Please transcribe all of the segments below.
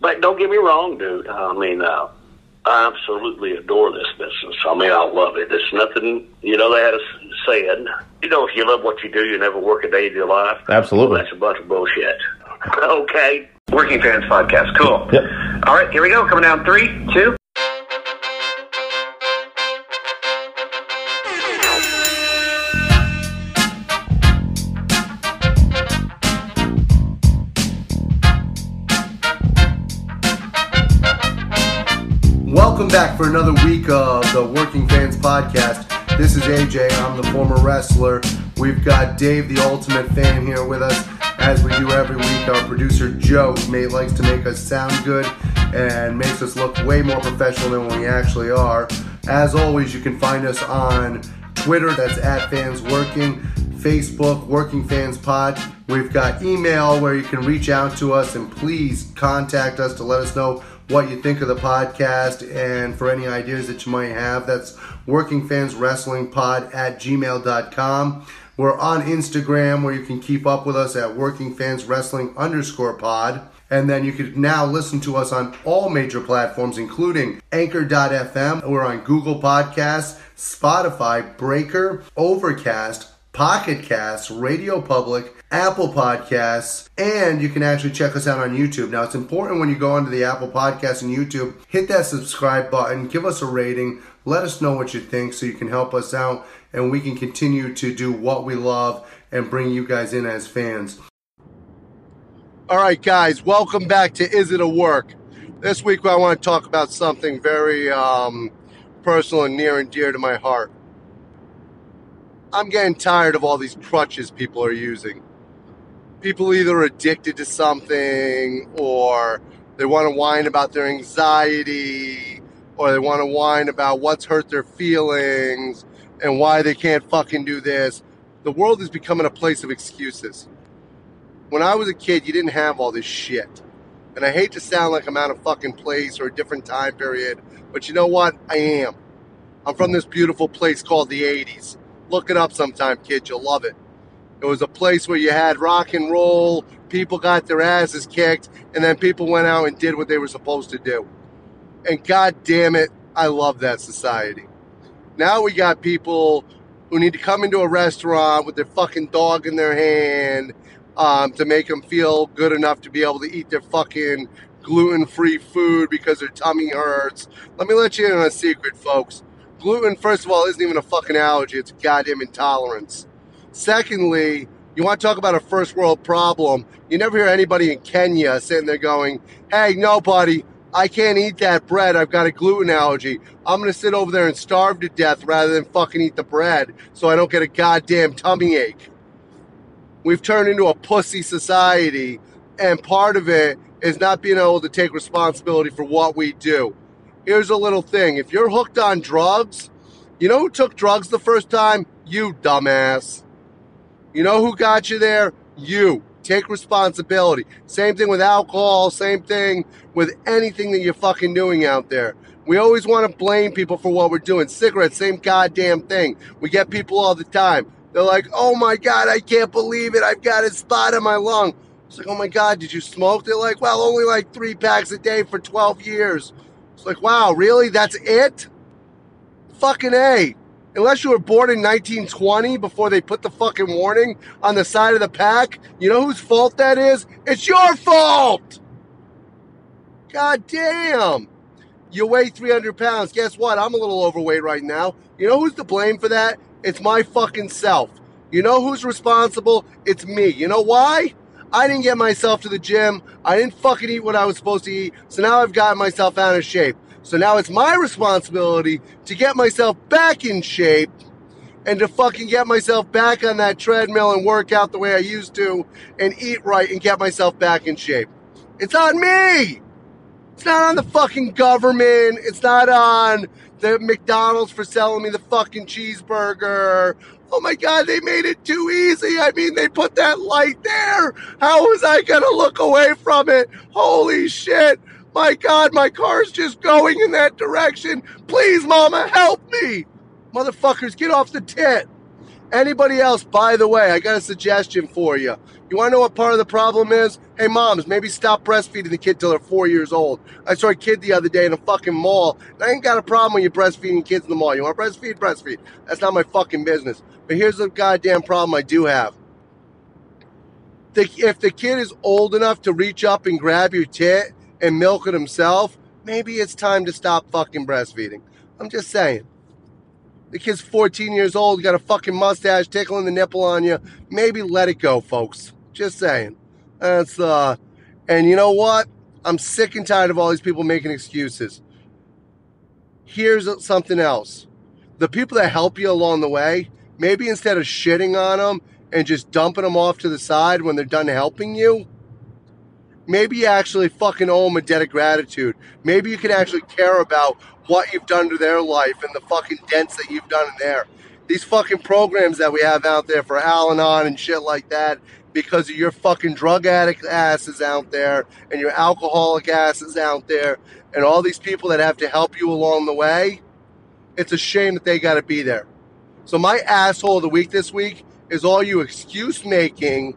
But don't get me wrong, dude. I mean, uh, I absolutely adore this business. I mean, I love it. It's nothing, you know, they had a saying, you know, if you love what you do, you never work a day of your life. Absolutely. Well, that's a bunch of bullshit. okay. Working Fans Podcast. Cool. Yep. All right, here we go. Coming down three, two. Back for another week of the Working Fans Podcast. This is AJ. I'm the former wrestler. We've got Dave, the ultimate fan, here with us as we do every week. Our producer Joe mate likes to make us sound good and makes us look way more professional than we actually are. As always, you can find us on Twitter. That's at Fans Working. Facebook, Working Fans Pod. We've got email where you can reach out to us and please contact us to let us know what you think of the podcast and for any ideas that you might have. That's workingfanswrestlingpod at gmail.com. We're on Instagram where you can keep up with us at workingfanswrestling underscore pod. And then you can now listen to us on all major platforms, including Anchor.fm. We're on Google Podcasts, Spotify, Breaker, Overcast, Pocket Casts, Radio Public, Apple Podcasts, and you can actually check us out on YouTube. Now, it's important when you go onto the Apple Podcasts and YouTube, hit that subscribe button, give us a rating, let us know what you think so you can help us out and we can continue to do what we love and bring you guys in as fans. All right, guys, welcome back to Is It a Work? This week, I want to talk about something very um, personal and near and dear to my heart. I'm getting tired of all these crutches people are using. People either addicted to something or they want to whine about their anxiety or they want to whine about what's hurt their feelings and why they can't fucking do this. The world is becoming a place of excuses. When I was a kid, you didn't have all this shit. And I hate to sound like I'm out of fucking place or a different time period, but you know what? I am. I'm from this beautiful place called the 80s. Look it up sometime, kid. You'll love it. It was a place where you had rock and roll, people got their asses kicked, and then people went out and did what they were supposed to do. And god damn it, I love that society. Now we got people who need to come into a restaurant with their fucking dog in their hand um, to make them feel good enough to be able to eat their fucking gluten free food because their tummy hurts. Let me let you in on a secret, folks. Gluten, first of all, isn't even a fucking allergy, it's a goddamn intolerance. Secondly, you want to talk about a first world problem. You never hear anybody in Kenya sitting there going, hey, no, buddy, I can't eat that bread. I've got a gluten allergy. I'm going to sit over there and starve to death rather than fucking eat the bread so I don't get a goddamn tummy ache. We've turned into a pussy society, and part of it is not being able to take responsibility for what we do. Here's a little thing if you're hooked on drugs, you know who took drugs the first time? You, dumbass. You know who got you there? You. Take responsibility. Same thing with alcohol, same thing with anything that you're fucking doing out there. We always want to blame people for what we're doing. Cigarettes, same goddamn thing. We get people all the time. They're like, oh my God, I can't believe it. I've got a spot in my lung. It's like, oh my God, did you smoke? They're like, well, only like three packs a day for 12 years. It's like, wow, really? That's it? Fucking A. Unless you were born in 1920 before they put the fucking warning on the side of the pack, you know whose fault that is? It's your fault! God damn! You weigh 300 pounds. Guess what? I'm a little overweight right now. You know who's to blame for that? It's my fucking self. You know who's responsible? It's me. You know why? I didn't get myself to the gym. I didn't fucking eat what I was supposed to eat. So now I've gotten myself out of shape. So now it's my responsibility to get myself back in shape and to fucking get myself back on that treadmill and work out the way I used to and eat right and get myself back in shape. It's on me. It's not on the fucking government. It's not on the McDonald's for selling me the fucking cheeseburger. Oh my God, they made it too easy. I mean, they put that light there. How was I going to look away from it? Holy shit. My God, my car's just going in that direction. Please, Mama, help me. Motherfuckers, get off the tit. Anybody else, by the way, I got a suggestion for you. You want to know what part of the problem is? Hey, moms, maybe stop breastfeeding the kid till they're four years old. I saw a kid the other day in a fucking mall. I ain't got a problem when you're breastfeeding kids in the mall. You want to breastfeed? Breastfeed. That's not my fucking business. But here's the goddamn problem I do have. The, if the kid is old enough to reach up and grab your tit and milk it himself, maybe it's time to stop fucking breastfeeding. I'm just saying. The kid's 14 years old, got a fucking mustache, tickling the nipple on you. Maybe let it go, folks. Just saying. That's uh and you know what? I'm sick and tired of all these people making excuses. Here's something else. The people that help you along the way, maybe instead of shitting on them and just dumping them off to the side when they're done helping you, maybe you actually fucking owe them a debt of gratitude. Maybe you can actually care about what you've done to their life and the fucking dents that you've done in there. These fucking programs that we have out there for Al Anon and shit like that because of your fucking drug addict asses out there and your alcoholic asses out there and all these people that have to help you along the way, it's a shame that they got to be there. So my asshole of the week this week is all you excuse making,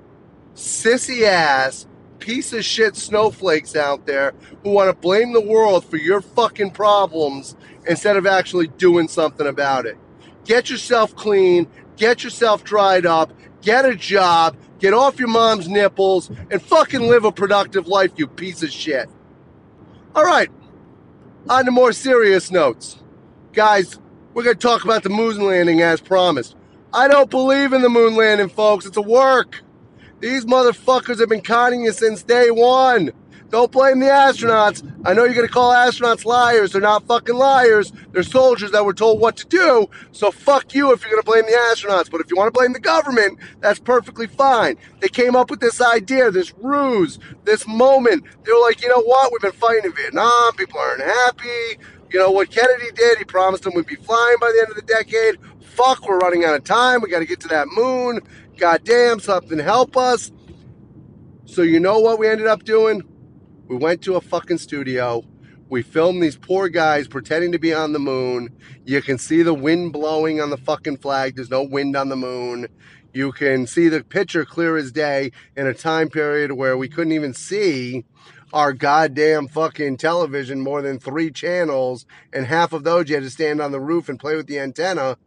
sissy ass, piece of shit snowflakes out there who want to blame the world for your fucking problems instead of actually doing something about it. Get yourself clean, get yourself dried up, get a job, get off your mom's nipples, and fucking live a productive life, you piece of shit. All right, on to more serious notes. Guys, we're going to talk about the moon landing as promised. I don't believe in the moon landing, folks. It's a work. These motherfuckers have been conning you since day one. Don't blame the astronauts. I know you're going to call astronauts liars. They're not fucking liars. They're soldiers that were told what to do. So fuck you if you're going to blame the astronauts. But if you want to blame the government, that's perfectly fine. They came up with this idea, this ruse, this moment. They were like, you know what? We've been fighting in Vietnam. People aren't happy. You know what Kennedy did? He promised them we'd be flying by the end of the decade. Fuck, we're running out of time. We got to get to that moon. Goddamn, something help us. So you know what we ended up doing? We went to a fucking studio. We filmed these poor guys pretending to be on the moon. You can see the wind blowing on the fucking flag. There's no wind on the moon. You can see the picture clear as day in a time period where we couldn't even see our goddamn fucking television more than three channels, and half of those you had to stand on the roof and play with the antenna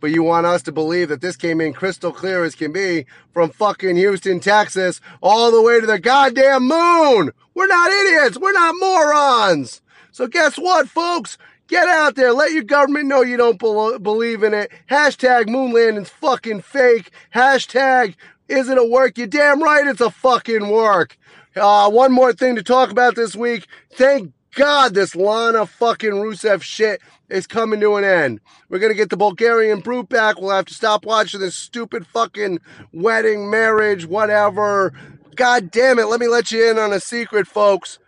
but you want us to believe that this came in crystal clear as can be from fucking Houston, Texas, all the way to the goddamn moon. We're not idiots. We're not morons. So guess what, folks? Get out there. Let your government know you don't be- believe in it. Hashtag moon landing's fucking fake. Hashtag isn't it work? You damn right it's a fucking work. Uh, one more thing to talk about this week. Thank God this Lana fucking Rusev shit is coming to an end. We're gonna get the Bulgarian brute back. We'll have to stop watching this stupid fucking wedding, marriage, whatever. God damn it, let me let you in on a secret, folks.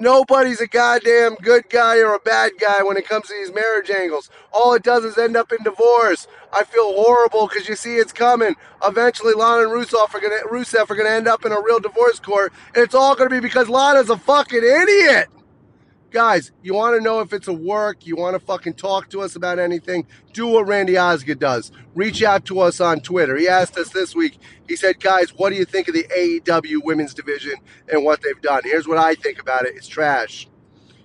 Nobody's a goddamn good guy or a bad guy when it comes to these marriage angles. All it does is end up in divorce. I feel horrible because you see it's coming. Eventually, Lana and Rusev are gonna are gonna end up in a real divorce court, and it's all gonna be because Lana's a fucking idiot. Guys, you want to know if it's a work, you want to fucking talk to us about anything, do what Randy Osgood does. Reach out to us on Twitter. He asked us this week, he said, guys, what do you think of the AEW women's division and what they've done? Here's what I think about it it's trash.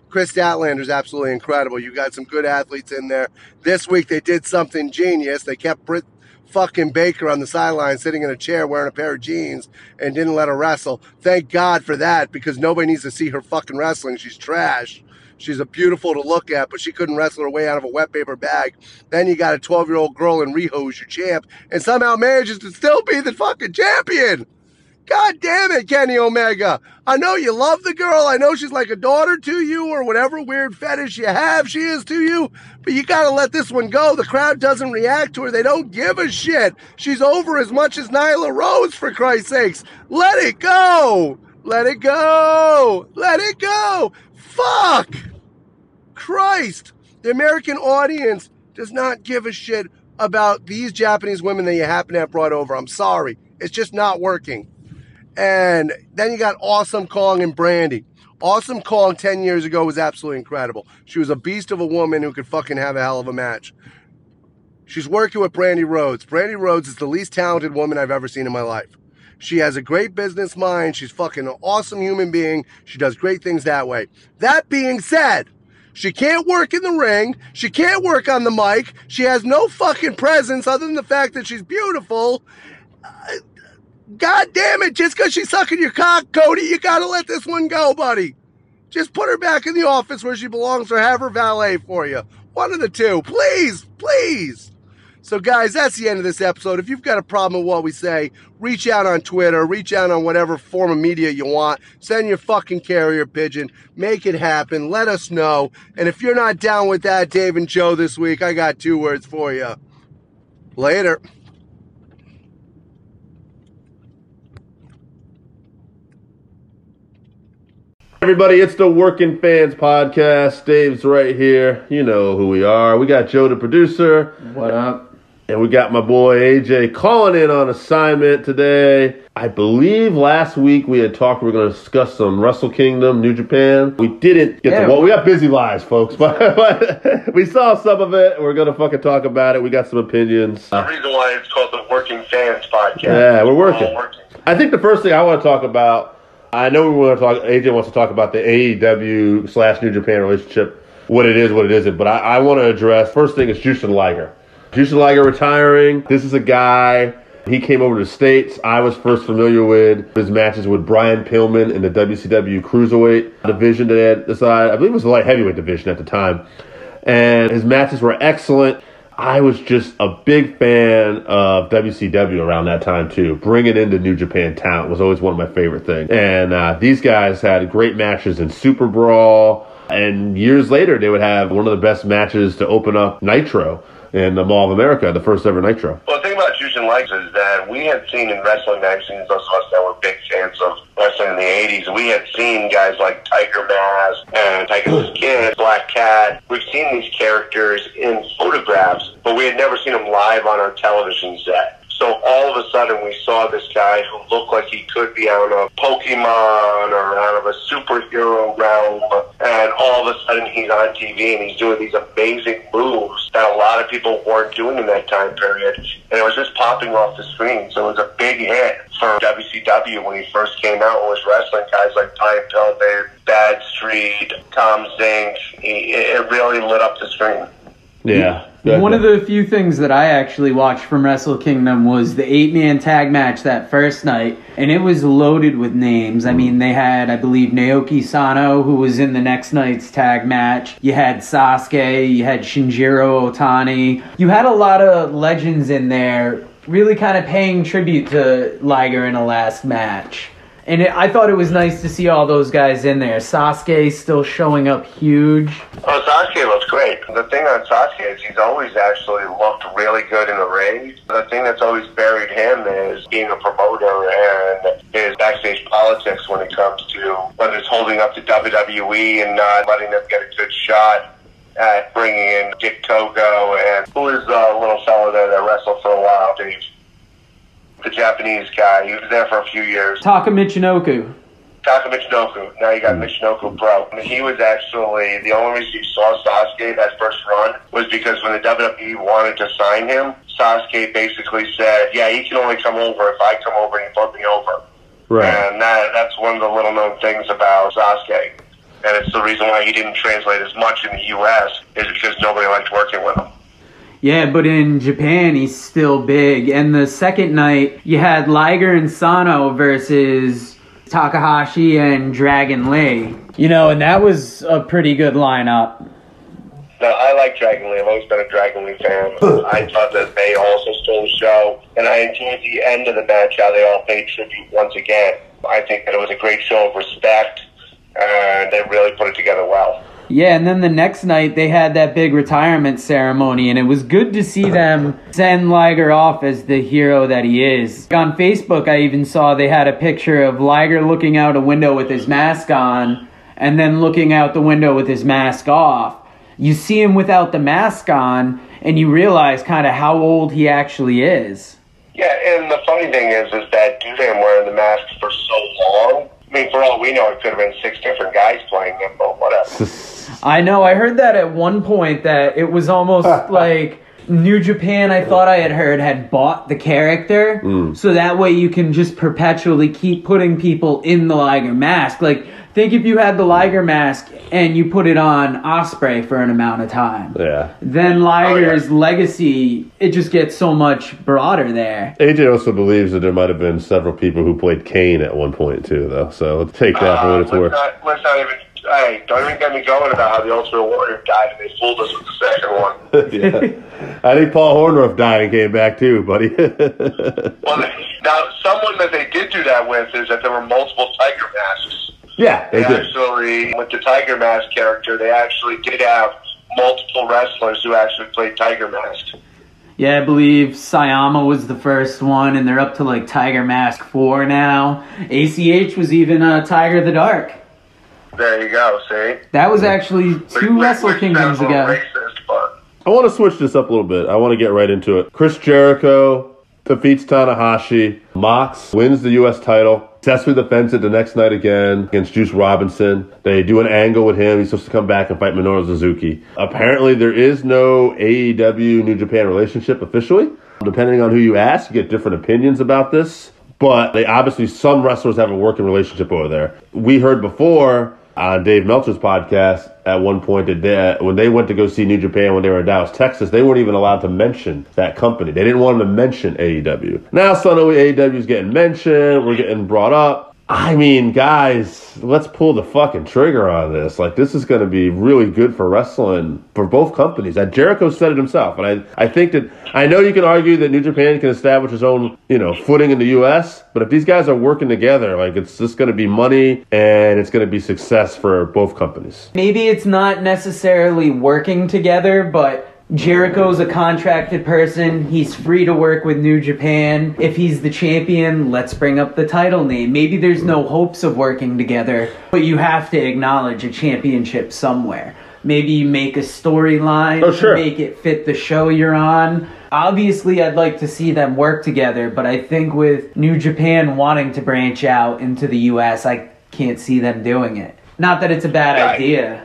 Kris Statlander is absolutely incredible. You got some good athletes in there. This week they did something genius. They kept Britt fucking Baker on the sideline sitting in a chair wearing a pair of jeans and didn't let her wrestle. Thank God for that because nobody needs to see her fucking wrestling. She's trash. She's a beautiful to look at, but she couldn't wrestle her way out of a wet paper bag. Then you got a 12 year old girl in Riho who's your champ and somehow manages to still be the fucking champion. God damn it, Kenny Omega. I know you love the girl. I know she's like a daughter to you or whatever weird fetish you have she is to you, but you gotta let this one go. The crowd doesn't react to her. They don't give a shit. She's over as much as Nyla Rose, for Christ's sakes. Let it go. Let it go. Let it go. Fuck. Christ. The American audience does not give a shit about these Japanese women that you happen to have brought over. I'm sorry. It's just not working. And then you got Awesome Kong and Brandi. Awesome Kong 10 years ago was absolutely incredible. She was a beast of a woman who could fucking have a hell of a match. She's working with Brandi Rhodes. Brandi Rhodes is the least talented woman I've ever seen in my life. She has a great business mind. She's fucking an awesome human being. She does great things that way. That being said, she can't work in the ring. She can't work on the mic. She has no fucking presence other than the fact that she's beautiful. God damn it, just because she's sucking your cock, Cody, you gotta let this one go, buddy. Just put her back in the office where she belongs or have her valet for you. One of the two. Please, please. So, guys, that's the end of this episode. If you've got a problem with what we say, reach out on Twitter, reach out on whatever form of media you want. Send your fucking carrier pigeon. Make it happen. Let us know. And if you're not down with that, Dave and Joe, this week, I got two words for you. Later. Everybody, it's the Working Fans Podcast. Dave's right here. You know who we are. We got Joe, the producer. What up? And we got my boy AJ calling in on assignment today. I believe last week we had talked we are going to discuss some Wrestle Kingdom, New Japan. We didn't get Yeah, to, well, we got busy lives, folks, but, but we saw some of it. We're going to fucking talk about it. We got some opinions. The reason why it's called the Working Fans Podcast. Yeah, we're working. working. I think the first thing I want to talk about, I know we want to talk. AJ wants to talk about the AEW slash New Japan relationship, what it is, what it isn't. But I, I want to address first thing is Jushin Liger. Jushin Liger retiring. This is a guy. He came over to the states. I was first familiar with his matches with Brian Pillman in the WCW Cruiserweight division that had decided. I believe it was the light heavyweight division at the time, and his matches were excellent. I was just a big fan of WCW around that time too. Bringing into New Japan talent was always one of my favorite things. And uh, these guys had great matches in Super Brawl. And years later, they would have one of the best matches to open up Nitro in the Mall of America, the first ever Nitro. Well, the thing about Jushin Liger is that we had seen in wrestling magazines, those of us that were big fans of wrestling in the 80s, we had seen guys like Tiger Mask and Tiger Skin, Black Cat. We've seen these characters in photographs, but we had never seen them live on our television set. So all of a sudden, we saw this guy who looked like he could be out of Pokemon or out of a superhero realm, and all of a sudden he's on TV and he's doing these amazing moves that a lot of people weren't doing in that time period, and it was just popping off the screen. So it was a big hit for WCW when he first came out and was wrestling guys like Brian Pillman, Bad Street, Tom Zenk. He, it really lit up the screen. Yeah. One of the few things that I actually watched from Wrestle Kingdom was the eight man tag match that first night, and it was loaded with names. I hmm. mean, they had, I believe, Naoki Sano, who was in the next night's tag match. You had Sasuke, you had Shinjiro Otani. You had a lot of legends in there, really kind of paying tribute to Liger in a last match. And it, I thought it was nice to see all those guys in there. Sasuke still showing up huge. Oh, Sasuke looks great. The thing on Sasuke is he's always actually looked really good in the ring. The thing that's always buried him is being a promoter and his backstage politics when it comes to whether it's holding up to WWE and not letting them get a good shot at bringing in Dick Togo and who is the little fellow there that wrestled for a while, Dave? The Japanese guy. He was there for a few years. Taka Michinoku. Taka Michinoku. Now you got hmm. Michinoku Pro. He was actually the only reason you saw Sasuke that first run was because when the WWE wanted to sign him, Sasuke basically said, "Yeah, he can only come over if I come over and you put me over." Right. And that that's one of the little known things about Sasuke. And it's the reason why he didn't translate as much in the U.S. is because nobody liked working with him. Yeah, but in Japan, he's still big. And the second night, you had Liger and Sano versus Takahashi and Dragon Lee. You know, and that was a pretty good lineup. Now, I like Dragon Lee. I've always been a Dragon Lee fan. I thought that they also stole the show, and I enjoyed the end of the match, how they all paid tribute once again. I think that it was a great show of respect, and they really put it together well. Yeah, and then the next night they had that big retirement ceremony, and it was good to see them send Liger off as the hero that he is. On Facebook, I even saw they had a picture of Liger looking out a window with his mask on, and then looking out the window with his mask off. You see him without the mask on, and you realize kind of how old he actually is. Yeah, and the funny thing is, is that to him wearing the mask for so long, I mean, for all we know, it could have been six different guys playing him, but whatever. I know. I heard that at one point that it was almost like New Japan, I thought I had heard, had bought the character, so that way you can just perpetually keep putting people in the Liger mask. Like, think if you had the Liger mask and you put it on Ospreay for an amount of time, Yeah. then Liger's legacy it just gets so much broader there. AJ also believes that there might have been several people who played Kane at one point too, though. So let's take that for Uh, what it's worth. not, let's not even. Hey, don't even get me going about how the Ultimate Warrior died and they fooled us with the second one. yeah. I think Paul Horndorf died and came back too, buddy. Well, now someone that they did do that with is that there were multiple Tiger masks. yeah, They they did. actually, with the Tiger Mask character, they actually did have multiple wrestlers who actually played Tiger Mask. Yeah, I believe Sayama was the first one, and they're up to like Tiger Mask 4 now. ACH was even uh, Tiger the Dark. There you go. See, That was actually two Which- Wrestle which Kingdoms sounds a little ago. Racist, but I want to switch this up a little bit. I want to get right into it. Chris Jericho defeats Tanahashi. Mox wins the U.S. title. Successfully defends it the next night again against Juice Robinson. They do an angle with him. He's supposed to come back and fight Minoru Suzuki. Apparently, there is no AEW New Japan relationship officially. Depending on who you ask, you get different opinions about this. But they obviously, some wrestlers have a working relationship over there. We heard before on Dave Meltzer's podcast at one point that they, when they went to go see New Japan when they were in Dallas, Texas, they weren't even allowed to mention that company. They didn't want them to mention AEW. Now suddenly AEW is getting mentioned. We're getting brought up. I mean, guys, let's pull the fucking trigger on this. Like, this is going to be really good for wrestling for both companies. And Jericho said it himself, and I, I think that I know you can argue that New Japan can establish its own, you know, footing in the U.S. But if these guys are working together, like, it's just going to be money and it's going to be success for both companies. Maybe it's not necessarily working together, but Jericho's a contracted person. He's free to work with New Japan. If he's the champion, let's bring up the title name. Maybe there's no hopes of working together, but you have to acknowledge a championship somewhere. Maybe you make a storyline Oh, sure. make it fit the show you're on. Obviously, I'd like to see them work together, but I think with New Japan wanting to branch out into the US, I can't see them doing it. Not that it's a bad Right. idea.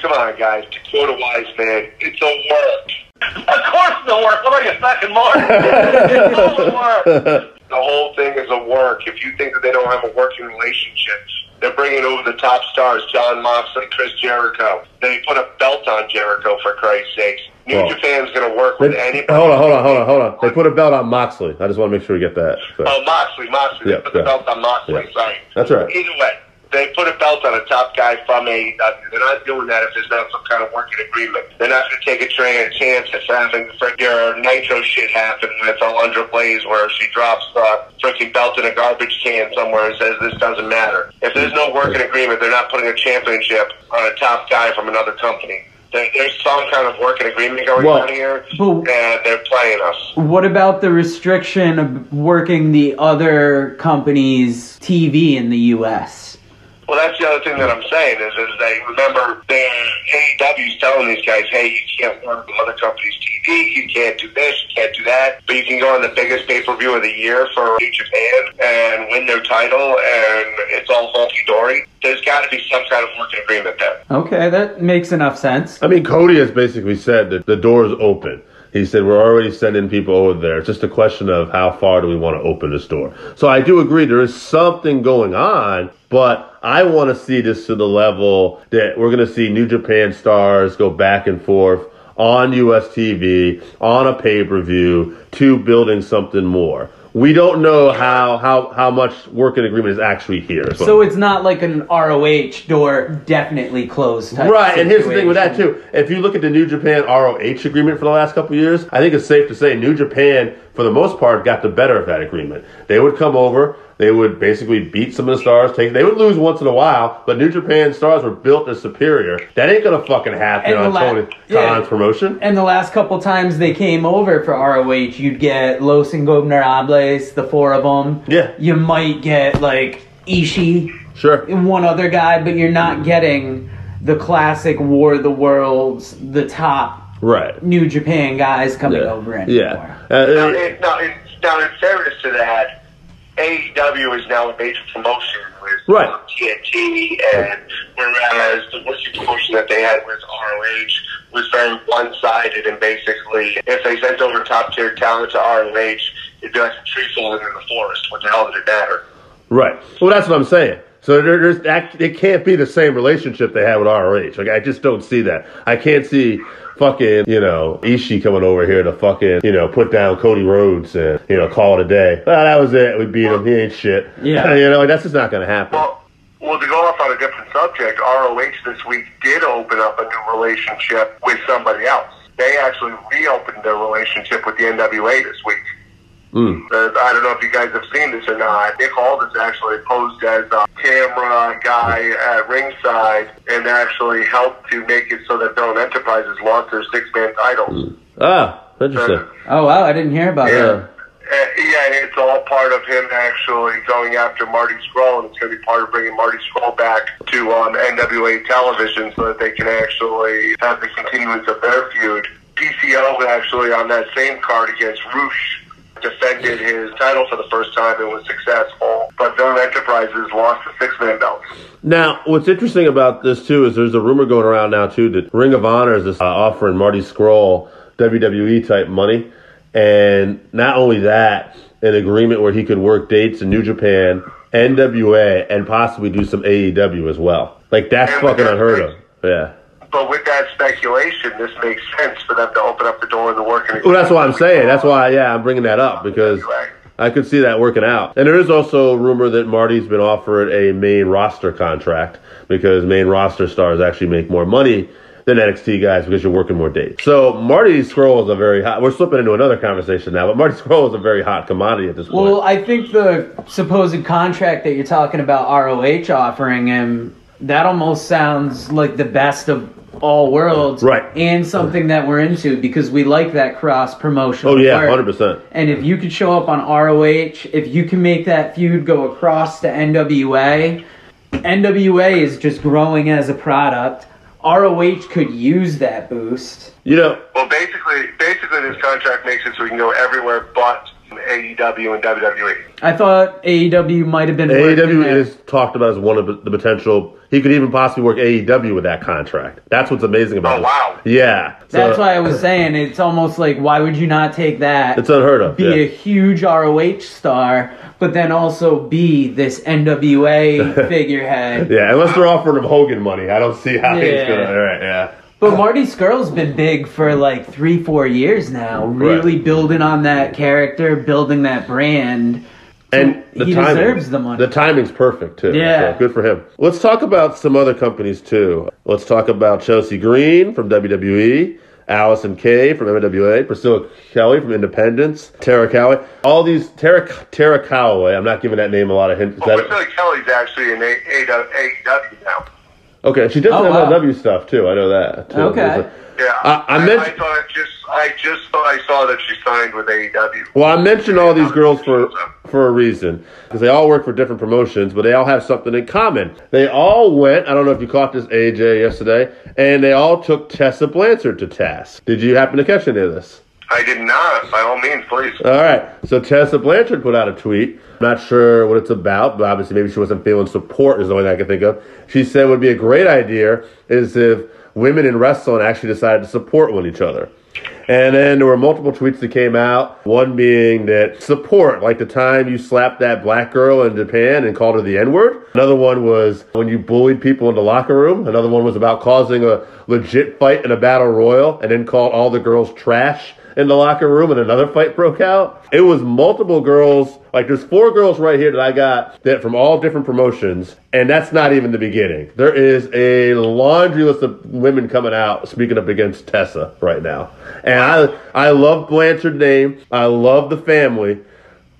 Come on, guys. To quote a wise man, it's a work. Of course, it's a work. What are you, fucking Mark? it's all a work. The whole thing is a work. If you think that they don't have a working relationship, they're bringing over the top stars, Jon Moxley, Chris Jericho. They put a belt on Jericho for Christ's sakes. New Well, Japan's going to work with They- anybody. hold on, hold on, hold on, hold on. They put a belt on Moxley. I just want to make sure we get that. So, Oh, Moxley, Moxley. Yeah, they put the yeah. belt on Moxley. Yeah. Sorry. That's right. Either way, they put a belt on a top guy from AEW. Uh, they're not doing that if there's not some kind of working agreement. They're not going to take a tra- chance at having your Nitro shit happen with Alundra Blaze where she drops the freaking belt in a garbage can somewhere and says this doesn't matter. If there's no working agreement, they're not putting a championship on a top guy from another company. There's some kind of working agreement going Well, on here, and they're playing us. What about the restriction of working the other company's TV in the US? Well, that's the other thing that I'm saying is, is they remember the AEW's telling these guys, hey, you can't work with other companies' TV, you can't do this, you can't do that, but you can go on the biggest pay per view of the year for New Japan and win their title, and it's all hunky dory. There's got to be some kind of working agreement there. Okay, that makes enough sense. I mean, Cody has basically said that the door is open. He said we're already sending people over there. It's just a question of how far do we want to open this door. So I do agree there is something going on, but I want to see this to the level that we're going to see New Japan stars go back and forth on US TV, on a pay per view, to building something more. We don't know how, how, how much working agreement is actually here. So it's not like an ROH door definitely closed type Right, and here's the thing with that too. If you look at the New Japan ROH agreement for the last couple of years, I think it's safe to say New Japan, for the most part, got the better of that agreement. They would come over, they would basically beat some of the stars, take they would lose once in a while, but New Japan stars were built as superior. That ain't gonna fucking happen And on la- Tony yeah. Khan's promotion. And the last couple times they came over for ROH, you'd get Los Ingobernable, the four of them. Yeah. You might get like Ishii Sure. and one other guy, but you're not getting the classic War of the Worlds, the top Right. New Japan guys coming Yeah. over anymore. Yeah. Uh, Now, uh, in, now, in, now, in fairness to that, AEW is now a major promotion with Right. um, TNT, and whereas the working promotion that they had with ROH was very one-sided and basically if they sent over top-tier talent to ROH, it'd be like a tree falling in the forest. What the hell did it matter? Right. Well, that's what I'm saying. So there, there's that. It can't be the same relationship they had with ROH. Like I just don't see that. I can't see fucking you know Ishii coming over here to fucking you know put down Cody Rhodes and you know call it a day. Well, that was it. We beat him. He ain't shit. Yeah. you know like, that's just not gonna happen. Well, well, to go off on a different subject, ROH this week did open up a new relationship with somebody else. They actually reopened their relationship with the NWA this week. Mm. Uh, I don't know if you guys have seen this or not. Nick Aldis actually posed as a camera guy at ringside and actually helped to make it so that Villain Enterprises lost their six-man titles. Ah, interesting. Uh, Oh wow, I didn't hear about Yeah. that. Uh, yeah, it's all part of him actually going after Marty Scurll, and it's going to be part of bringing Marty Scurll back to um, NWA television so that they can actually have the continuance of their feud. PCO actually on that same card against Roosh defended his title for the first time and was successful, but Villain Enterprises lost the six-man belts. Now, what's interesting about this too is there's a rumor going around now too that Ring of Honor is uh, offering Marty Scurll WWE type money, and not only that, an agreement where he could work dates in New Japan, NWA, and possibly do some AEW as well. Like that's And fucking unheard of. Yeah. But with that speculation, this makes sense for them to open up the door in the working. Well, that's what I'm saying. That's why, yeah, I'm bringing that up because I could see that working out. And there is also a rumor that Marty's been offered a main roster contract because main roster stars actually make more money than NXT guys because you're working more days. So Marty Scurll is a very hot. We're slipping into another conversation now, but Marty Scurll is a very hot commodity at this point. Well, I think the supposed contract that you're talking about ROH offering him, that almost sounds like the best of all worlds. Right. And something that we're into because we like that cross promotion. oh yeah, hundred percent. And if you could show up on ROH, if you can make that feud go across to NWA, NWA is just growing as a product. ROH could use that boost. You know, Well, basically, basically, this contract makes it so we can go everywhere but AEW and WWE. I thought AEW might have been working AEW there. is talked about as one of the potential. He could even possibly work AEW with that contract. That's what's amazing about Oh, it. wow. Yeah, That's So, why I was saying it's almost like why would you not take that? it's unheard of. be yeah. a huge ROH star, but then also be this NWA figurehead. Yeah, unless they're offering him Hogan money, I don't see how he's gonna. All right, yeah. But Marty Scurll's been big for like three, four years now, really building on that character, building that brand. And the he timing, deserves the money. The timing's perfect too. Yeah. so good for him. Let's talk about some other companies too. Let's talk about Chelsea Green from WWE, Allysin Kay from MWA, Priscilla Kelly from Independence, Tara Calloway. All these Tara Tara Calloway. I'm not giving that name a lot of hints. Is Well, that- Priscilla Kelly's actually in A- A- AEW now. Okay, she does Oh, some wow. MLW stuff too. I know that. Too. Okay. A- Yeah, I- I I, meant- I thought just I just thought I saw that she signed with AEW. Well, I mentioned all these girls for for a reason because they all work for different promotions, but they all have something in common. They all went. I don't know if you caught this AJ yesterday, and they all took Tessa Blanchard to task. Did you happen to catch any of this? I did not. By all means, please. All right. So Tessa Blanchard put out a tweet. Not sure what it's about, but obviously maybe she wasn't feeling support is the only thing I can think of. She said would be a great idea is if women in wrestling actually decided to support one each other. And then there were multiple tweets that came out. One being that support, like the time you slapped that black girl in Japan and called her the N word. Another one was when you bullied people in the locker room. Another one was about causing a legit fight in a battle royal and then called all the girls trash in the locker room and another fight broke out. It was multiple girls. Like there's four girls right here that I got that from all different promotions, and that's not even the beginning. There is a laundry list of women coming out speaking up against Tessa right now. And I I love Blanchard's name. I love the family.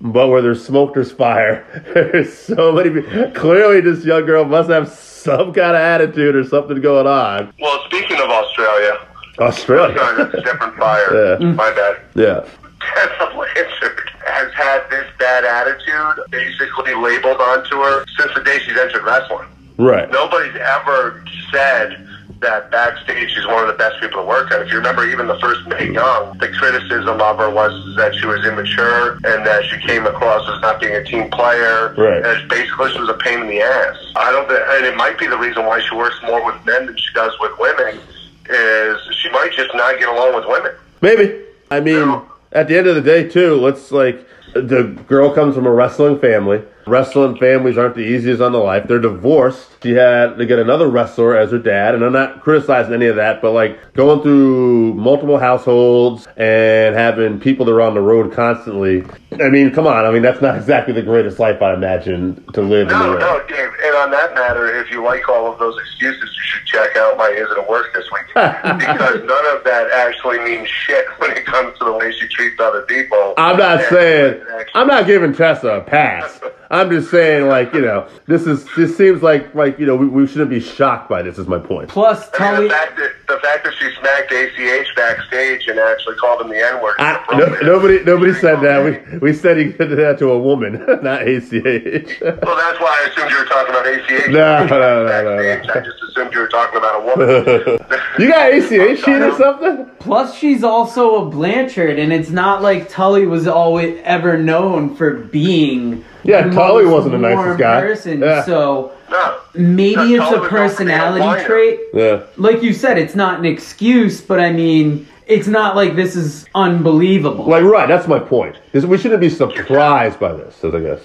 But where there's smoke, there's fire. There's so many. Clearly, this young girl must have some kind of attitude or something going on. Well, speaking of Australia, Australia. sorry, that's a different fire. Yeah. Mm. My bad. Yeah. Tessa Blanchard has had this bad attitude basically labeled onto her since the day she's entered wrestling. Right. Nobody's ever said that backstage she's one of the best people to work at. If you remember, even the first Mae Young, the criticism of her was that she was immature and that she came across as not being a team player. Right. And basically, she was a pain in the ass. I don't think, and it might be the reason why she works more with men than she does with women. Is she might just not get along with women. Maybe. I mean, at the end of the day, too, let's like the girl comes from a wrestling family. Wrestling families aren't the easiest on the life. They're divorced. She had to get another wrestler as her dad, and I'm not criticizing any of that, but like going through multiple households and having people that are on the road constantly. I mean, come on. I mean, that's not exactly the greatest life I imagine to live in No, no, Dave. And on that matter, if you like all of those excuses, you should check out my Is It a Work this week because none of that actually means shit when it comes to the way she treats other people. I'm not And- saying I'm not giving Tessa a pass. I'm just saying, like you know, this is this seems like like you know we, we shouldn't be shocked by this. Is my point. Plus, Tully. the fact that the fact that she smacked ACH backstage and actually called him the N word. No, nobody nobody said that. We we said he did that to a woman, not ACH. Well, that's why I assumed you were talking about ACH. No, no, no, no, no. Backstage. I just assumed you were talking about a woman. you got ACH sheet or something? Plus, she's also a Blanchard, and it's not like Tully was always ever known for being. Yeah, the Tully wasn't the nicest warm guy. Person, Yeah. so No. maybe No, it's Tully a was known for being a personality trait. Yeah. Like you said, it's not an excuse, but I mean, it's not like this is unbelievable. Like right, that's my point. We shouldn't be surprised by this, as I guess.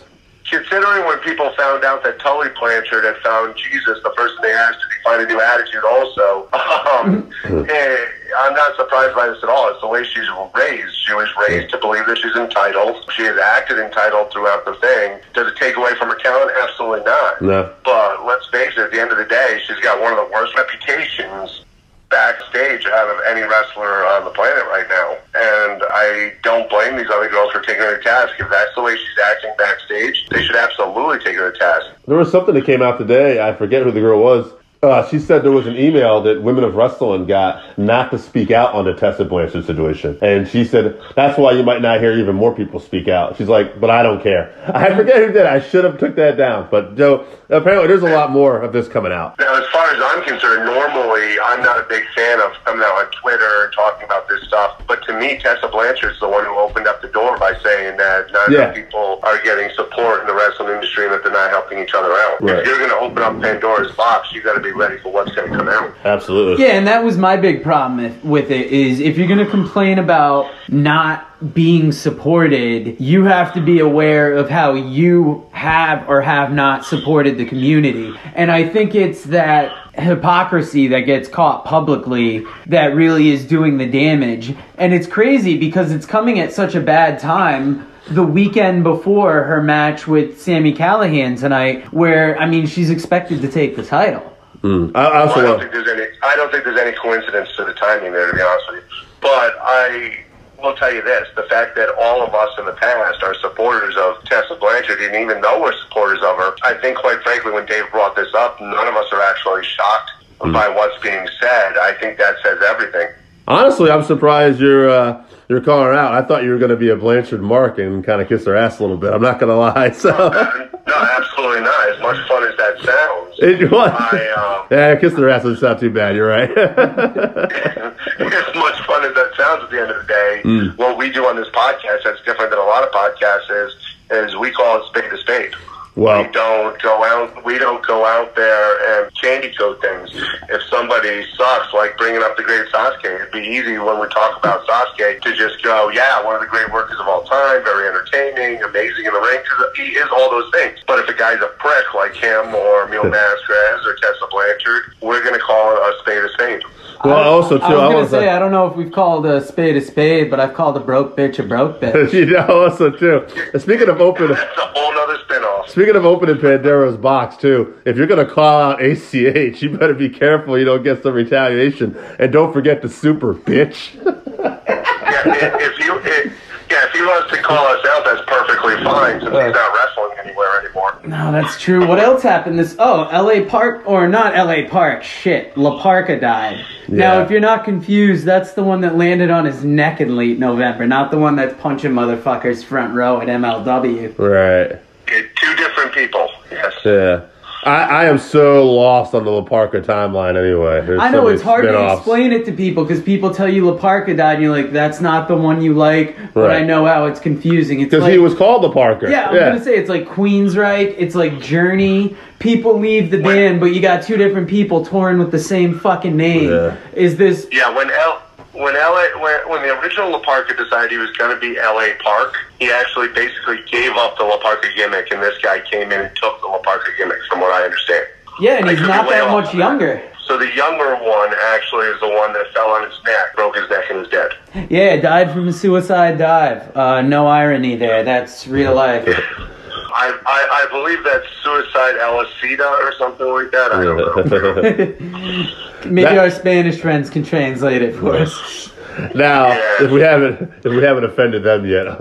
Considering when people found out that Tully Blanchard had found Jesus, the first thing they asked, did he find a new attitude also? Um, eh, I'm not surprised by this at all. It's the way she's raised. She was raised to believe that she's entitled. She has acted entitled throughout the thing. Does it take away from her talent? Absolutely not. No. But let's face it, at the end of the day, she's got one of the worst reputations backstage out of any wrestler on the planet right now. And I don't blame these other girls for taking her to task. If that's the way she's acting backstage, they should absolutely take her to task. There was something that came out today. I forget who the girl was. Uh, she said there was an email that Women of Wrestling got not to speak out on the Tessa Blanchard situation. And she said, that's why you might not hear even more people speak out. She's like, but I don't care. I forget who did. I should have took that down. But Joe, apparently there's a lot more of this coming out. Now, as far as I'm concerned, normally I'm not a big fan of coming out on Twitter and talking about this stuff. But to me, Tessa Blanchard's the one who opened up the door by saying that not Yeah. enough people are getting support in the wrestling industry and that they're not helping each other out. Right. If you're going to open up Pandora's box, you got to be ready for what's going to come out. Absolutely. Yeah, and that was my big problem with, with it is if you're going to complain about not being supported, you have to be aware of how you have or have not supported the community. And I think it's that hypocrisy that gets caught publicly that really is doing the damage. And it's crazy because it's coming at such a bad time the weekend before her match with Sami Callihan tonight where I mean she's expected to take the title. I, I I also don't think there's any. I don't think there's any coincidence to the timing there, to be honest with you. But I will tell you this: the fact that all of us in the past are supporters of Tessa Blanchard, and even though we're supporters of her, I think, quite frankly, when Dave brought this up, none of us are actually shocked mm. by what's being said. I think that says everything. Honestly, I'm surprised you're, uh, you're calling her out. I thought you were going to be a Blanchard Mark and kind of kiss her ass a little bit. I'm not going to lie. So no, absolutely not. As much fun as that sounds, it was. I um, Yeah, kissing her ass doesn't too bad. You're right. as much fun as that sounds at the end of the day, Mm. what we do on this podcast that's different than a lot of podcasts is is we call it spade to spade. Well, we don't go out we don't go out there and candy coat things. If somebody sucks, like bringing up the great Sasuke, it'd be easy when we talk about Sasuke to just go, yeah, one of the great workers of all time, very entertaining, amazing in the ring, because he is all those things. But if a guy's a prick like him or Mil Mascaras or Tessa Blanchard, we're going to call it a spade a spade. Well, also too. I was I gonna want to say I don't know if we've called a spade a spade, but I've called a broke bitch a broke bitch. you know, also too. Speaking of open, That's a whole nother spinoff. speaking of opening Pandora's box too. If you're gonna call out ACH, you better be careful you don't get some retaliation, and don't forget the super bitch. Yeah, if, if you, if, yeah, if he wants to call us out, that's perfectly fine since he's uh, not wrestling anywhere anymore. No, that's true. What else happened this? Oh, L.A. Park or not L.A. Park? Shit, La Parka died. Now, if you're not confused, that's the one that landed on his neck in late November, not the one that's punching motherfuckers front row at MLW. right. Okay, two different people. Yes. Yeah. I, I am so lost on the La Parka timeline anyway. There's I know many it's hard to spin-offs. explain it to people because people tell you La Parka died, and you're like, "That's not the one you like." But Right. I know how it's confusing. It's Because like, he was called the Parker. Yeah, I'm gonna say it's like Queensryche, it's like Journey. People leave the band, but you got two different people touring with the same fucking name. Yeah. Is this Yeah, when L when LA when, when the original La Parka decided he was going to be LA Park, he actually basically gave up the La Parka gimmick, and this guy came in and took the La Parka gimmick, from what I understand. Yeah, and I he's not that much younger. So the younger one actually is the one that fell on his neck, broke his neck, and is dead. Yeah, died from a suicide dive. Uh, no irony there. That's real life. I, I, I believe that's suicide Alicida or something like that. I don't know. Maybe That- our Spanish friends can translate it for us. now, Yeah. if we haven't if we haven't offended them yet,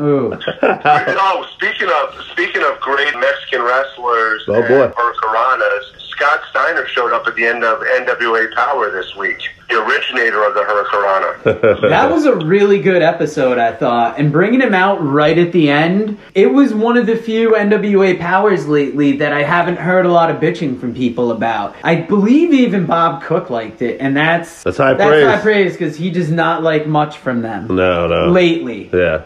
Ooh. oh, speaking of speaking of great Mexican wrestlers Oh, and boy. Hurricanranas, Scott Steiner showed up at the end of NWA Power this week, the originator of the Hurricanrana. That was a really good episode, I thought. And bringing him out right at the end, it was one of the few NWA powers lately that I haven't heard a lot of bitching from people about. I believe even Bob Cook liked it, and that's That's high that's praise. high praise because he does not like much from them no, no, lately. yeah,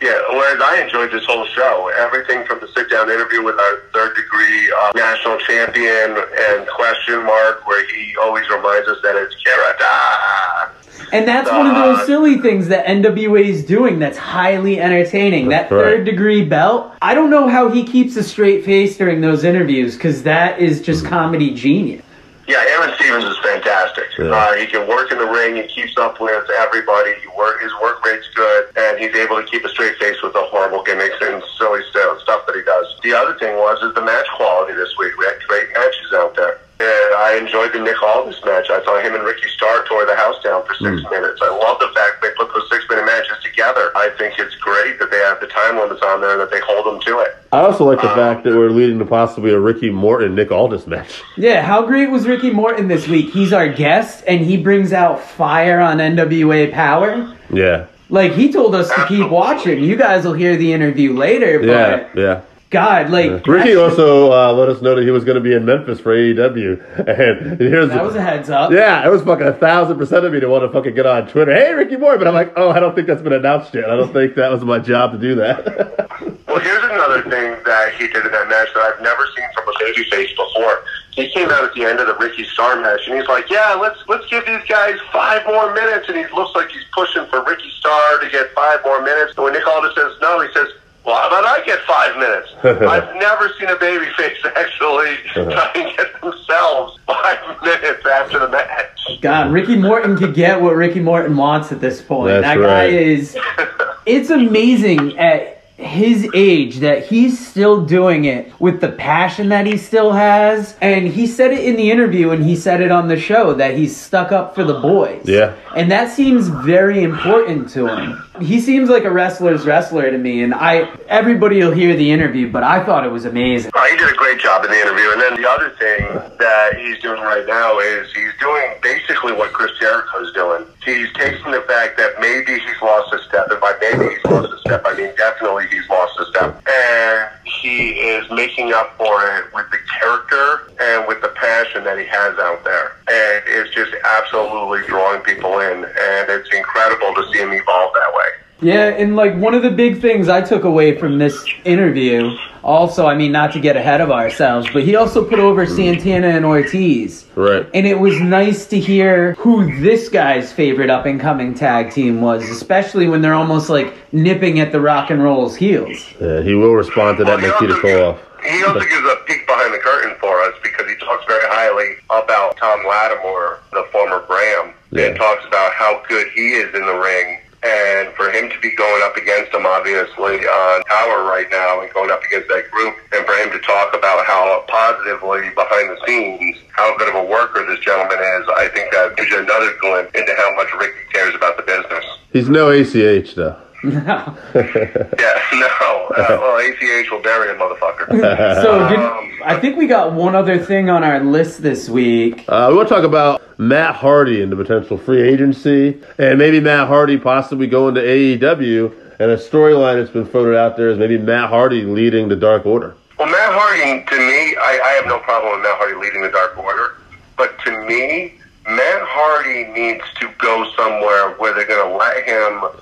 Yeah, whereas I enjoyed this whole show. Everything from the sit down interview with our third degree uh, national champion and question mark, where he always reminds us that it's Karata. And that's one of those Uh, silly things that NWA is doing that's highly entertaining. That Right. third degree belt, I don't know how he keeps a straight face during those interviews because that is just comedy genius. Yeah, Aron Stevens is fantastic. Yeah. Uh, he can work in the ring. He keeps up with everybody. He work, his work rate's good, and he's able to keep a straight face with the horrible gimmicks and silly stuff that he does. The other thing was is the match quality this week. We had great matches out there. And I enjoyed the Nick Aldis match. I thought him and Ricky Starr tore the house down for six hmm. minutes. I love the fact they put those six minute matches together. I think it's great that they have the time limits on there and that they hold them to it. I also like the um, fact that we're leading to possibly a Ricky Morton Nick Aldis match. Yeah, how great was Ricky Morton this week? He's our guest and he brings out fire on NWA Power. Yeah, Like he told us to keep watching. You guys will hear the interview later, but yeah, yeah. God, like Ricky that- also uh, let us know that he was going to be in Memphis for AEW, and here's that was a heads up. Yeah, it was fucking a thousand percent of me to want to fucking get on Twitter. Hey, Ricky Moore, but I'm like, oh, I don't think that's been announced yet. I don't think that was my job to do that. Well, here's another thing that he did in that match that I've never seen from a babyface before. He came out at the end of the Ricky Starr match, and he's like, "Yeah, let's let's give these guys five more minutes." And he looks like he's pushing for Ricky Starr to get five more minutes. And when Nick Aldis says no, he says, "Well, how about I get five minutes?" I've never seen a babyface actually uh-huh. try and get themselves five minutes after the match. God, Ricky Morton could get what Ricky Morton wants at this point. That's that guy right. is. It's amazing at his age that he's still doing it with the passion that he still has. And he said it in the interview and he said it on the show that he's stuck up for the boys. Yeah. And that seems very important to him. He seems like a wrestler's wrestler to me. And I, everybody will hear the interview, but I thought it was amazing. He did a great job in the interview. And then the other thing that he's doing right now is he's doing basically what Chris Jericho's doing. He's taking the fact that maybe he's lost a step, and by maybe he's lost a step, I mean definitely he's lost a step. And he is making up for it with the character and with the passion that he has out there. And it's just absolutely drawing people in. And it's incredible to see him evolve that way. Yeah, and like one of the big things I took away from this interview, also, I mean, not to get ahead of ourselves, but he also put over Santana and Ortiz. right. And it was nice to hear who this guy's favorite up and coming tag team was, especially when they're almost like nipping at the rock and roll's heels. Yeah, he will respond to that Well, he Nikita also Koloff. He also gives a peek behind the curtain for us because he talks very highly about Thom Latimer, the former Bram, Yeah. and talks about how good he is in the ring. And for him to be going up against him, obviously, on Power right now and going up against that group, and for him to talk about how positively behind the scenes, how good of a worker this gentleman is, I think that gives you another glimpse into how much Ricky cares about the business. He's no ACH though. Yeah, no. Uh, well, ACH will bury a motherfucker. So did, Um, I think we got one other thing on our list this week. Uh, we want to talk about Matt Hardy and the potential free agency, and maybe Matt Hardy possibly going to AEW. And a storyline that's been floated out there is maybe Matt Hardy leading the Dark Order. Well, Matt Hardy, to me, I, I have no problem with Matt Hardy leading the Dark Order. But to me, Matt Hardy needs to go somewhere where they're going to let him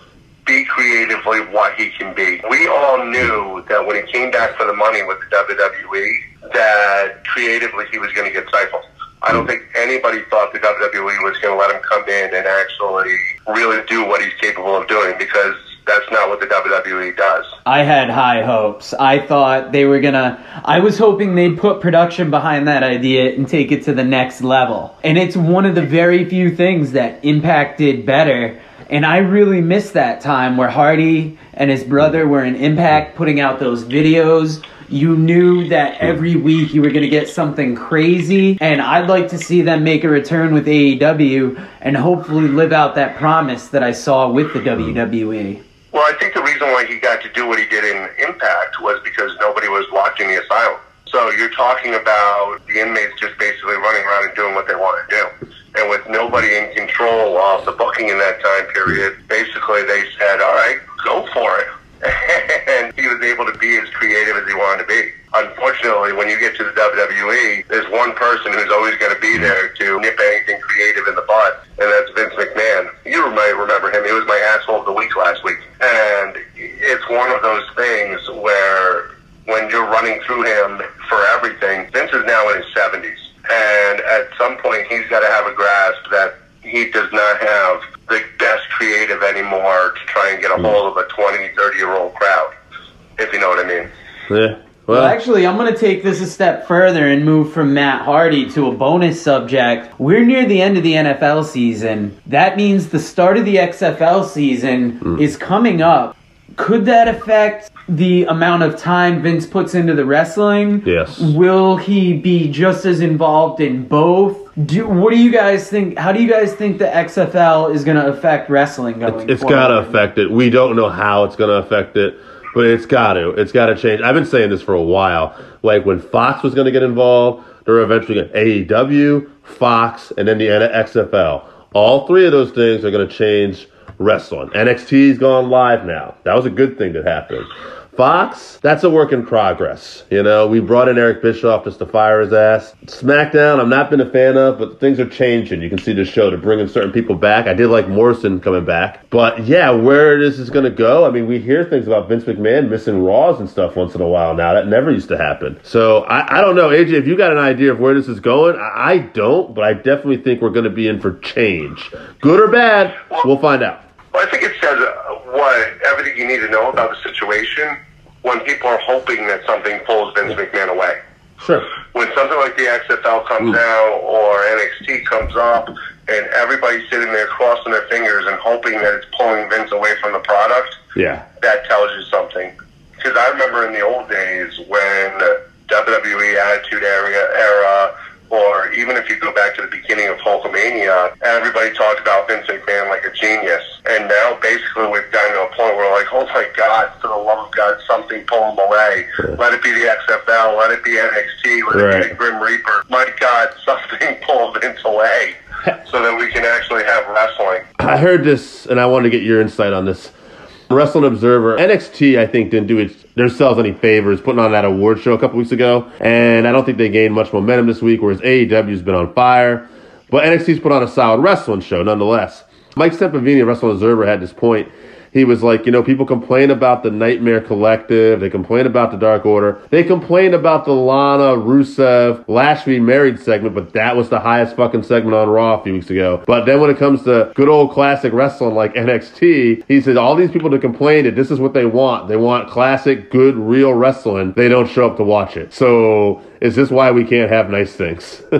be creatively what he can be. We all knew that when he came back for the money with the WWE, that creatively he was going to get stifled. I don't think anybody thought the WWE was going to let him come in and actually really do what he's capable of doing because that's not what the WWE does. I had high hopes. I thought they were gonna. I was hoping they'd put production behind that idea and take it to the next level. And it's one of the very few things that impacted better. And I really missed that time where Hardy and his brother were in Impact putting out those videos. You knew that every week you were going to get something crazy. And I'd like to see them make a return with AEW and hopefully live out that promise that I saw with the. WWE. Well, I think the reason why he got to do what he did in Impact was because nobody was watching the asylum. So you're talking about the inmates just basically running around and doing what they want to do. And with nobody in control of the booking in that time period, basically they said, all right, go for it. and he was able to be as creative as he wanted to be. Unfortunately, when you get to the WWE, there's one person who's always going to be there to nip anything creative in the butt, and that's Vince McMahon. You might remember him. He was my asshole of the week last week. And it's one of those things where when you're running through him for everything, Vince is now in his 70s. And at some point, he's got to have a grasp that he does not have the best creative anymore to try and get a hmm. hold of a 20, 30 year old crowd, if you know what I mean. Yeah. Well, Well, actually, I'm going to take this a step further and move from Matt Hardy to a bonus subject. We're near the end of the NFL season. That means the start of the XFL season hmm. is coming up. Could that affect the amount of time Vince puts into the wrestling? Yes. Will he be just as involved in both? Do, what do you guys think? How do you guys think the XFL is going to affect wrestling going it's forward? got to affect it. We don't know how it's going to affect it, but it's got to. It's got to change. I've been saying this for a while. Like when Fox was going to get involved, they're eventually going to AEW, Fox, and then the XFL. All three of those things are going to change wrestling. NXT's gone live now. That was a good thing that happened. Fox, that's a work in progress. You know, we brought in Eric Bischoff just to fire his ass. SmackDown, I've not been a fan of, but things are changing. You can see the show to bringing certain people back. I did like Morrison coming back. But yeah, where this is going to go, I mean, we hear things about Vince McMahon missing Raws and stuff once in a while now. That never used to happen. So I, I don't know, AJ, if you got an idea of where this is going, I, I don't, but I definitely think we're going to be in for change. Good or bad, we'll find out. Well, I think it says uh, what everything you need to know about the situation when people are hoping that something pulls Vince McMahon away. Sure. When something like the XFL comes mm. out or NXT comes up, and everybody's sitting there crossing their fingers and hoping that it's pulling Vince away from the product, Yeah. that tells you something. Because I remember in the old days when WWE Attitude Era, era, or even if you go back to the beginning of Hulkamania, everybody talked about Vince McMahon like a genius. And now basically we've gotten to a point where we're like, oh my God, for the love of God, something pull him away. Let it be the XFL, let it be NXT, let it be the Grim Reaper. My God, something pull Vince away so that we can actually have wrestling. I heard this, and I wanted to get your insight on this. Wrestling Observer, NXT, I think, didn't do it themselves any favors putting on that award show a couple weeks ago, and I don't think they gained much momentum this week, whereas AEW's been on fire. But NXT's put on a solid wrestling show nonetheless. Mike Sempervive, Wrestling Observer, had this point. He was like, you know, people complain about the Nightmare Collective. They complain about the Dark Order. They complain about the Lana, Rusev, Lashley married segment, but that was the highest fucking segment on Raw a few weeks ago. But then when it comes to good old classic wrestling like NXT, he says all these people to complain that this is what they want. They want classic, good, real wrestling. They don't show up to watch it. So is this why we can't have nice things?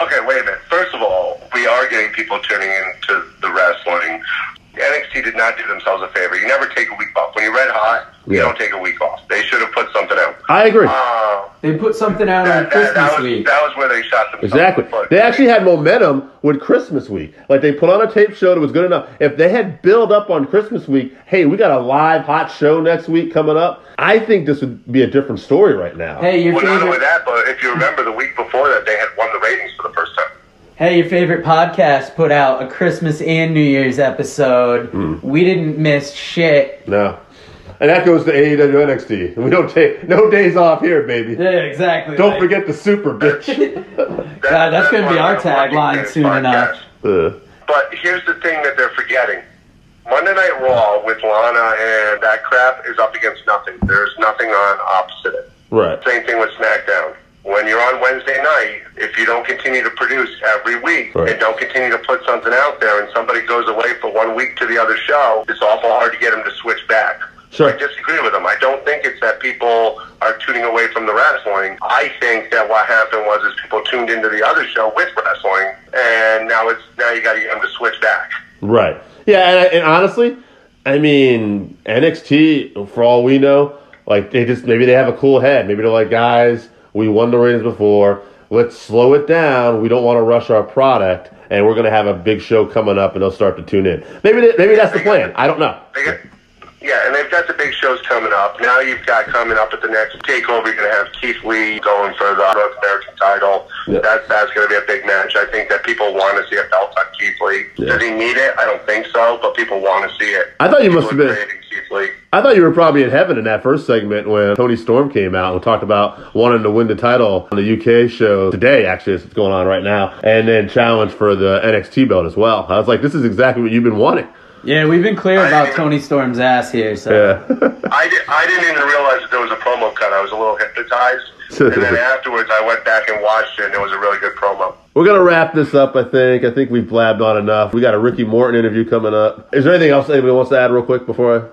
Okay, wait a minute. First of all, we are getting people tuning into the wrestling. NXT did not do themselves a favor. You never take a week off. When you're red hot, you don't take a week off. They should have put something out. I agree. Uh, They put something out on that, that, Christmas that, was, week. that was where they shot themselves. Exactly. the. They actually had momentum with Christmas week. Like they put on a tape show that was good enough. If they had build up on Christmas week, hey, we got a live hot show next week coming up. I think this would be a different story right now. Hey, your Well, not only that, but if you remember the week before that, they had won the ratings for the first time. Hey, your favorite podcast put out a Christmas and New Year's episode. Hmm. We didn't miss shit. No. And that goes to AEW NXT. We don't take no days off here, baby. Yeah, exactly. Don't right. forget the super bitch. God, that's gonna be our tagline soon podcast. enough. Uh, But here's the thing that they're forgetting. Monday Night Raw with Lana and that crap is up against nothing. There's nothing on opposite it. right. Same thing with SmackDown. When you're on Wednesday night, if you don't continue to produce every week Right. and don't continue to put something out there, and somebody goes away for one week to the other show, it's awful hard to get them to switch back. Sure. I disagree with them. I don't think it's that people are tuning away from the wrestling. I think that what happened was is people tuned into the other show with wrestling, and now it's now you got to get them to switch back. Right. Yeah, and, and honestly, I mean NXT for all we know, like they just maybe they have a cool head. Maybe they're like, guys, we won the ratings before. Let's slow it down. We don't want to rush our product, and we're going to have a big show coming up, and they'll start to tune in. Maybe maybe that's the plan. I don't know. Yeah, and they've got the big shows coming up. Now you've got coming up at the next takeover. You're going to have Keith Lee going for the North American title. Yeah. That's that's going to be a big match. I think that people want to see a belt on Keith Lee. Yeah. Does he need it? I don't think so, but people want to see it. I thought you People must have been. Keith Lee. I thought you were probably in heaven in that first segment when Toni Storm came out and talked about wanting to win the title on the UK show today. Actually, it's going on right now, and then challenge for the NXT belt as well. I was like, this is exactly what you've been wanting. Yeah, we've been clear I about didn't- Toni Storm's ass here. So Yeah. I, did, I didn't even realize that there was a promo cut. I was a little hypnotized. and then afterwards, I went back and watched it, and it was a really good promo. We're gonna wrap this up. I think. I think we've blabbed on enough. We got a Ricky Morton interview coming up. Is there anything else anybody wants to add real quick before I?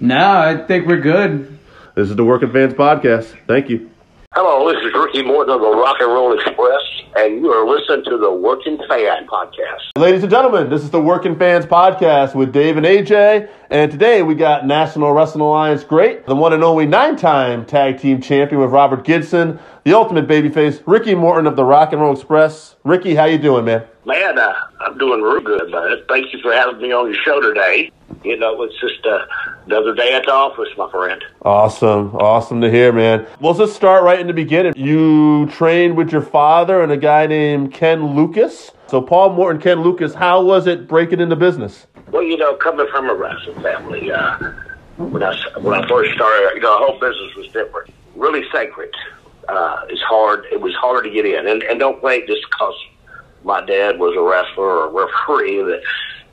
no, I think we're good. This is the Working Fans Podcast. Thank you. Hello, this is Ricky Morton of the Rock and Roll Express, and you are listening to the Working Fan Podcast. Ladies and gentlemen, this is the Working Fans Podcast with Dave and AJ. And today we got National Wrestling Alliance great, the one and only nine time tag team champion with Robert Gibson, the ultimate babyface, Ricky Morton of the Rock and Roll Express. Ricky, how you doing, man? Man, uh, I'm doing real good, man. Thank you for having me on your show today. You know, it's just uh, another day at the office, my friend. Awesome. Awesome to hear, man. Well, let's just start right in the beginning. You trained with your father and a guy named Ken Lucas. So, Paul Morton, Ken Lucas, how was it breaking into business? Well, you know, coming from a wrestling family, uh, when I when I first started, you know, the whole business was different, really sacred. Uh, it's hard. It was hard to get in, and and don't think just because my dad was a wrestler or a referee that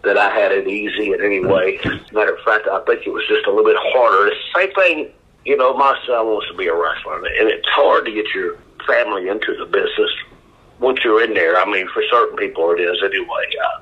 that I had it easy in any way. Matter of fact, I think it was just a little bit harder. The same thing. You know, my son wants to be a wrestler, and it's hard to get your family into the business once you're in there. I mean, for certain people, it is anyway. Uh,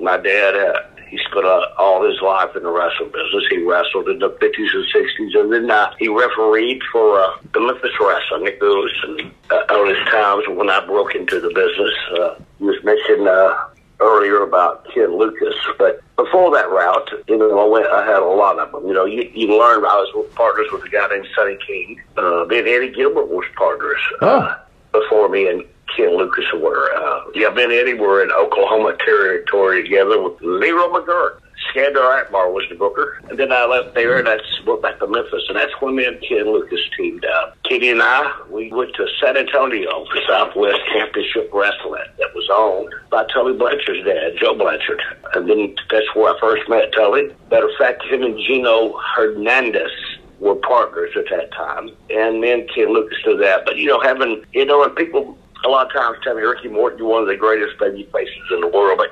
my dad, uh, he spent all his life in the wrestling business. He wrestled in the 50s and 60s, and then uh, he refereed for uh, the Memphis Wrestling. It goes and uh, on his times when I broke into the business. Uh, you was mentioned uh, earlier about Ken Lucas, but before that route, you know, I went. I had a lot of them. You know, you, you learn. I was partners with a guy named Sonny King. Uh, and Eddie Gilbert was partners. Uh, before me and Ken Lucas were. Uh, yeah, me and Eddie were in Oklahoma territory together with Leroy McGuirk. Skandar Akbar was the booker. And then I left there and I went back to Memphis. And that's when me and Ken Lucas teamed up. Kenny and I, we went to San Antonio for Southwest Championship Wrestling that was owned by Tully Blanchard's dad, Joe Blanchard. And then that's where I first met Tully. Matter of fact, him and Gino Hernandez were partners at that time, and then Ken Lucas did that. But you know, having you know, and people a lot of times tell me Ricky Morton, you're one of the greatest baby faces in the world, but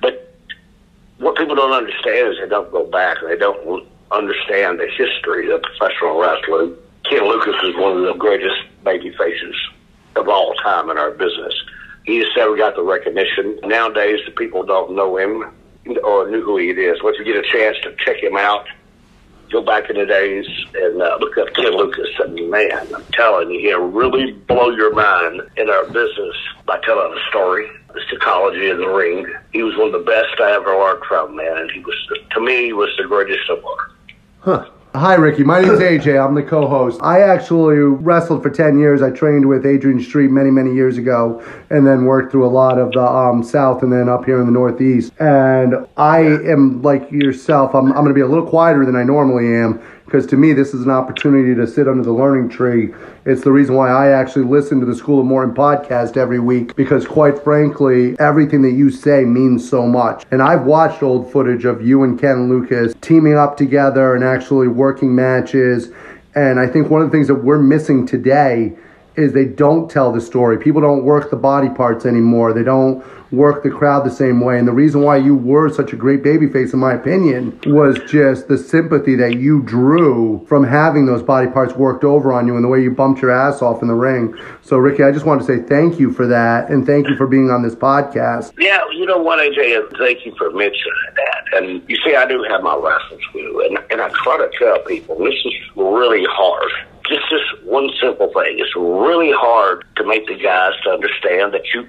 but what people don't understand is they don't go back. And they don't understand the history of professional wrestling. Ken Lucas is one of the greatest baby faces of all time in our business. He just never got the recognition. Nowadays, the people don't know him or knew who he is. Once you get a chance to check him out, go back in the days and uh, look up Ken Lucas. And man, I'm telling you, he'll really blow your mind in our business by telling a story. The psychology of the ring. He was one of the best I ever learned from, man. And he was, to me, he was the greatest of all. Huh. Hi, Ricky. My name's AJ. I'm the co host. I actually wrestled for 10 years. I trained with Adrian Street many, many years ago and then worked through a lot of the um, South and then up here in the Northeast. And I am like yourself, I'm, I'm going to be a little quieter than I normally am because to me, this is an opportunity to sit under the learning tree. It's the reason why I actually listen to the School of Morton podcast every week because, quite frankly, everything that you say means so much. And I've watched old footage of you and Ken Lucas teaming up together and actually working matches. And I think one of the things that we're missing today is they don't tell the story. People don't work the body parts anymore. They don't work the crowd the same way. And the reason why you were such a great babyface, in my opinion, was just the sympathy that you drew from having those body parts worked over on you and the way you bumped your ass off in the ring. So, Ricky, I just want to say thank you for that and thank you for being on this podcast. Yeah, you know what, AJ? Thank you for mentioning that. And you see, I do have my wrestling school, and, and I try to tell people this is really hard just this one simple thing. It's really hard to make the guys to understand that you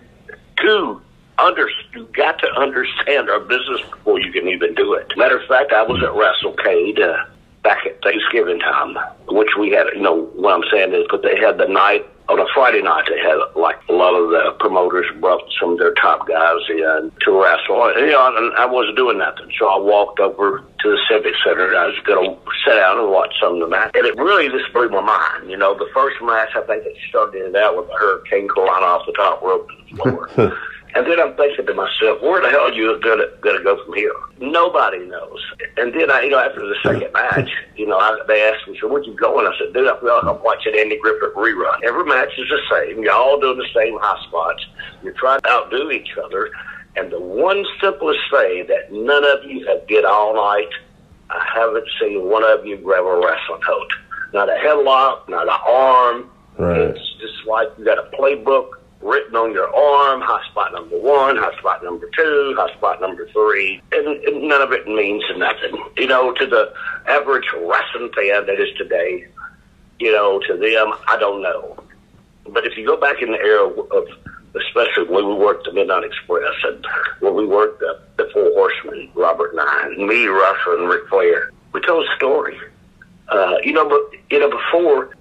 do under you got to understand our business before you can even do it. Matter of fact, I was at WrestleCade uh, back at Thanksgiving time, which we had. You know what I'm saying is, but they had the night on a Friday night. They had like a lot of the promoters brought some of their top guys in to wrestle. And, you know, and I wasn't doing nothing, so I walked over to the Civic Center. And I was going to sit down and watch some of the match, and it really just blew my mind. You know, the first match I think it started out with a Hurricane Carolina off the top rope to the floor. And then I'm thinking to myself, where the hell are you gonna gonna go from here? Nobody knows. And then I, you know, after the second match, you know, I, they asked me, so where'd you going? I said, dude, I feel like I'm watching Andy Griffith rerun. Every match is the same. You're all doing the same high spots. You're trying to outdo each other. And the one simplest thing that none of you have did all night, I haven't seen one of you grab a wrestling hold. Not a headlock, not an arm. Right. It's just like you got a playbook written on your arm, hot spot number one, hot spot number two, hot spot number three, and, and none of it means nothing. You know, to the average wrestling fan that is today, you know, to them, I don't know. But if you go back in the era of, especially when we worked the Midnight Express and when we worked the, the Four Horsemen, Robert Nine, me, Russell, and Ric Flair, we told a story. Uh, you know, but you know before,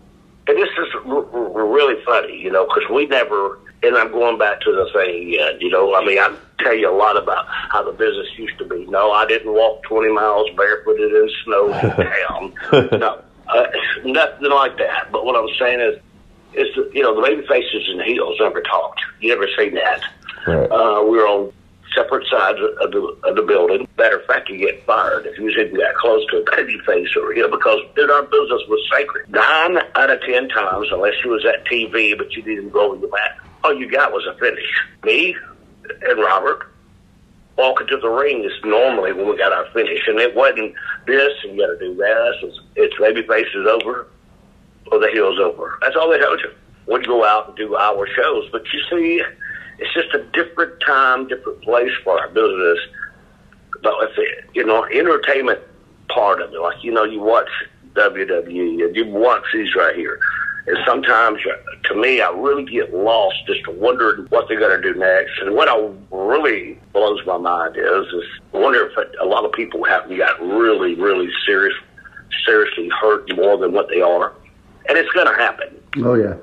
and this is r- r- really funny, you know, because we never and I'm going back to the thing again. You know, I mean, I tell you a lot about how the business used to be. No, I didn't walk 20 miles barefooted in snow town. no, uh, nothing like that. But what I'm saying is, is the, you know, the baby faces and the heels never talked. You never seen that. Right. Uh, we were on separate sides of the, of the building. Matter of fact, you get fired if you even got close to a baby face or you know, because dude, our business was sacred. Nine out of ten times, unless you was at TV, but you didn't go in the mat all you got was a finish. Me and Robert walking to the ring is normally when we got our finish, and it wasn't this and you got to do that. It's, it's baby is over or the heel's over. That's all they told you. We'd go out and do our shows, but you see, it's just a different time, different place for our business. But if it, you know, entertainment part of it, like you know, you watch WWE you watch these right here and sometimes, uh, to me, I really get lost just wondering what they're going to do next. And what I really blows my mind is, is I wonder if a lot of people haven't got really, really serious, seriously hurt more than what they are. And it's going to happen. Oh, yeah.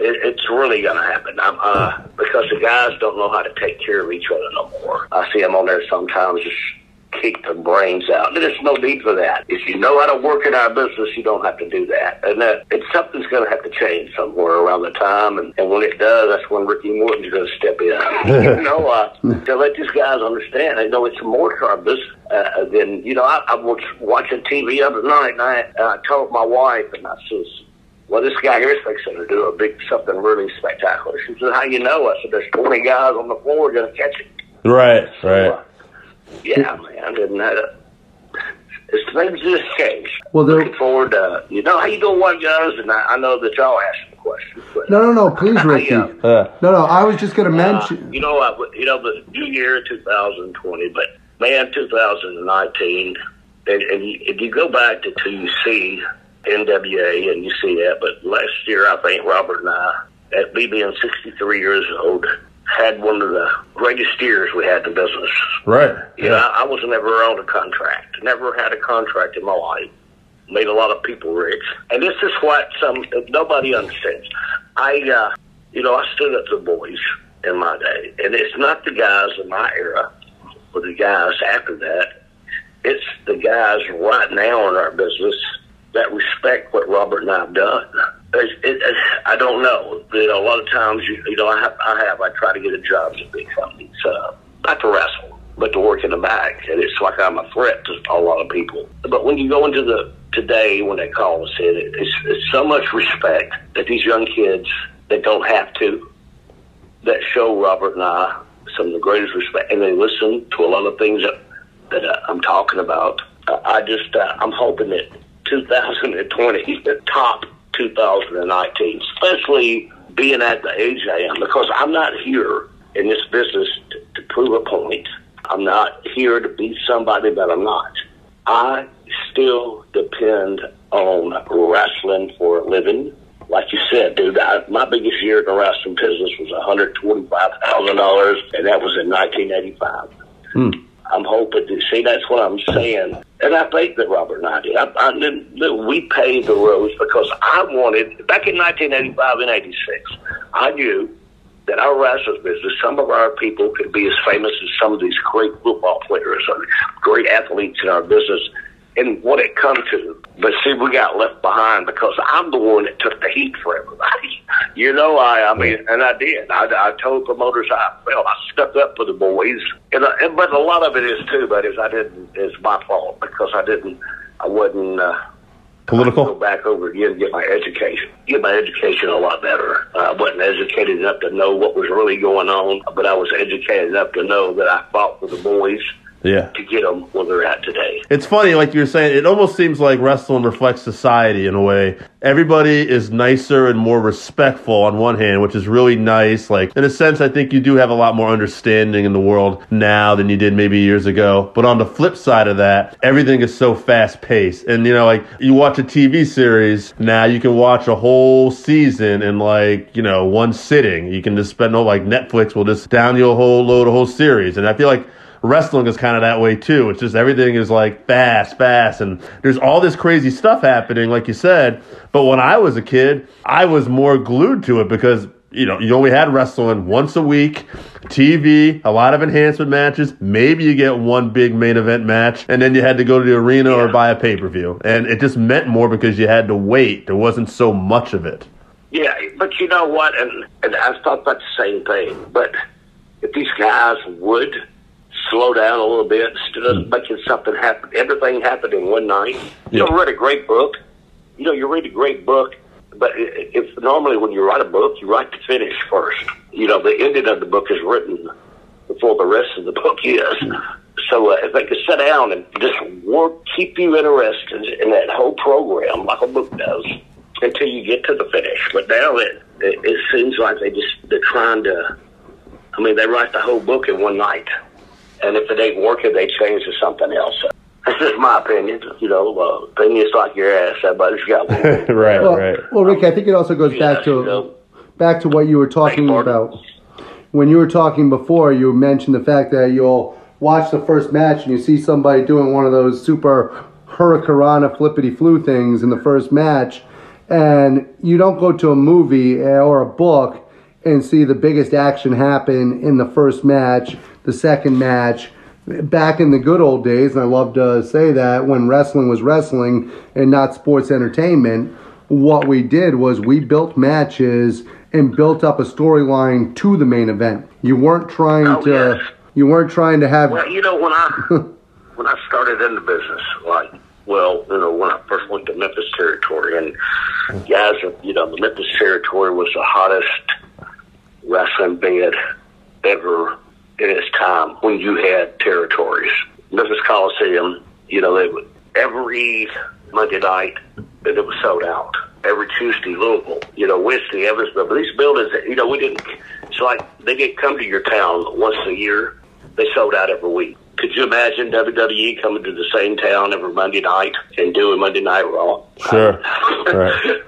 It, it's really going to happen. I'm, uh, because the guys don't know how to take care of each other no more. I see them on there sometimes just kick the brains out. There's no need for that. If you know how to work in our business, you don't have to do that. And that and something's going to have to change somewhere around the time. And, and when it does, that's when Ricky Morton's going to step in. you know, uh, to let these guys understand, you know, it's more to our business uh, than, you know, I, I was watching TV the other night and I, uh, I told my wife, and I says, well, this guy here is fixing to do a big something really spectacular. She said, how you know? I said, there's 20 guys on the floor going to catch it. Right, right. Uh, yeah, man, and uh, it's things just changed. Well, there- looking forward to you know how you doing, one guys, and I, I know that y'all asked the questions. But, No, no, no, please, Ricky. uh, Uh, No, no, I was just going to uh, mention. you know, uh, you know the new year 2020, but man, 2019, and, and, you, and you go back to TUC, NWA, and you see that. But last year, I think Robert and I, at me being 63 years old, had one of the greatest years we had in business. right. You know, I, I was never on a contract. Never had a contract in my life. Made a lot of people rich. And this is what some nobody understands. I, uh, you know, I stood up to the boys in my day, and it's not the guys in my era, or the guys after that. It's the guys right now in our business that respect what Robert and I've done. It, it, it, I don't know. You know, a lot of times, you, you know, I have, I have, I try to get a job at big companies, uh, not to wrestle, but to work in the back, and it's like I'm a threat to a lot of people. But when you go into the today when they call us in, it's, it's so much respect that these young kids that don't have to, that show Robert and I some of the greatest respect, and they listen to a lot of things that, that uh, I'm talking about. Uh, I just, uh, I'm hoping that 2020 top 2019, especially being at the age I am, because I'm not here in this business to, to prove a point. I'm not here to be somebody that I'm not. I still depend on wrestling for a living. Like you said, dude, I, my biggest year in the wrestling business was $125,000, and that was in 1985. Hmm. I'm hoping to see that's what I'm saying. And I think that Robert and I did. I, I, we paved the roads because I wanted, back in 1985 and 86, I knew that our wrestling business, some of our people could be as famous as some of these great football players or great athletes in our business and what it come to. But see, we got left behind because I'm the one that took the heat for everybody. You know, I, I mean, and I did. I, I told promoters I felt I stuck up for the boys, and, uh, and but a lot of it is too. But is I didn't. It's my fault because I didn't. I wasn't. Uh, Political. Go back over again and get my education. Get my education a lot better. Uh, I wasn't educated enough to know what was really going on, but I was educated enough to know that I fought for the boys yeah. to get them where they're at today. It's funny, like you're saying, it almost seems like wrestling reflects society in a way. Everybody is nicer and more respectful on one hand, which is really nice. Like, in a sense, I think you do have a lot more understanding in the world now than you did maybe years ago. But on the flip side of that, everything is so fast paced. And, you know, like, you watch a TV series, now you can watch a whole season in, like, you know, one sitting. You can just spend, all like, Netflix will just down you a whole load, a whole series. And I feel like wrestling is kind of that way too. It's just everything is like fast, fast, and there's all this crazy stuff happening, like you said. But when I was a kid, I was more glued to it because you know, you only had wrestling once a week, TV, a lot of enhancement matches. Maybe you get one big main event match, and then you had to go to the arena yeah. or buy a pay per view. And it just meant more because you had to wait. There wasn't so much of it. Yeah, but you know what? And, and I've thought about the same thing. But if these guys would slow down a little bit instead of hmm. making something happen. Everything happened in one night. You yeah. know, read a great book. You know, you read a great book, but if normally when you write a book, you write the finish first. You know, the ending of the book is written before the rest of the book is. So uh, if they could sit down and just work, keep you interested in that whole program like a book does until you get to the finish. But now it, it, it seems like they just they're trying to. I mean, they write the whole book in one night and if it ain't working, they change to something else. That's just my opinion. You know, uh, opinions like your ass. Everybody's got one. right, well, right. Well, Rick, I think it also goes yeah, back to you know, back to what you were talking about. When you were talking before, you mentioned the fact that you'll watch the first match and you see somebody doing one of those super hurricanrana flippity flu things in the first match, and you don't go to a movie or a book and see the biggest action happen in the first match the second match. Back in the good old days, and I love to say that when wrestling was wrestling and not sports entertainment, what we did was we built matches and built up a storyline to the main event. You weren't trying oh, to. Yes. You weren't trying to have. Well, you know when I when I started in the business, like well, you know when I first went to Memphis territory, and guys, you know the Memphis territory was the hottest wrestling bed ever in its time when you had territories. Memphis Coliseum, you know, would, every Monday night it was sold out. Every Tuesday, Louisville, you know, Wednesday, Evansville. But these buildings, you know, we didn't. It's like they get come to your town once a year. They sold out every week. Could you imagine WWE coming to the same town every Monday night and doing Monday Night Raw? Sure. right.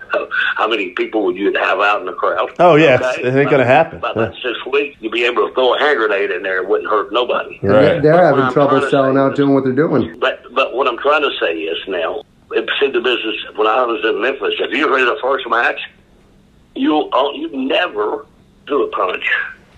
How many people would you have out in the crowd? Oh yeah, okay? it ain't going to happen. By yeah. six weeks, you'd be able to throw a hand grenade in there; it wouldn't hurt nobody. Right. They're, having trouble selling out, doing what they're doing. But but what I'm trying to say is now, in the business when I was in Memphis, if you read the first match, you oh, you never do a punch.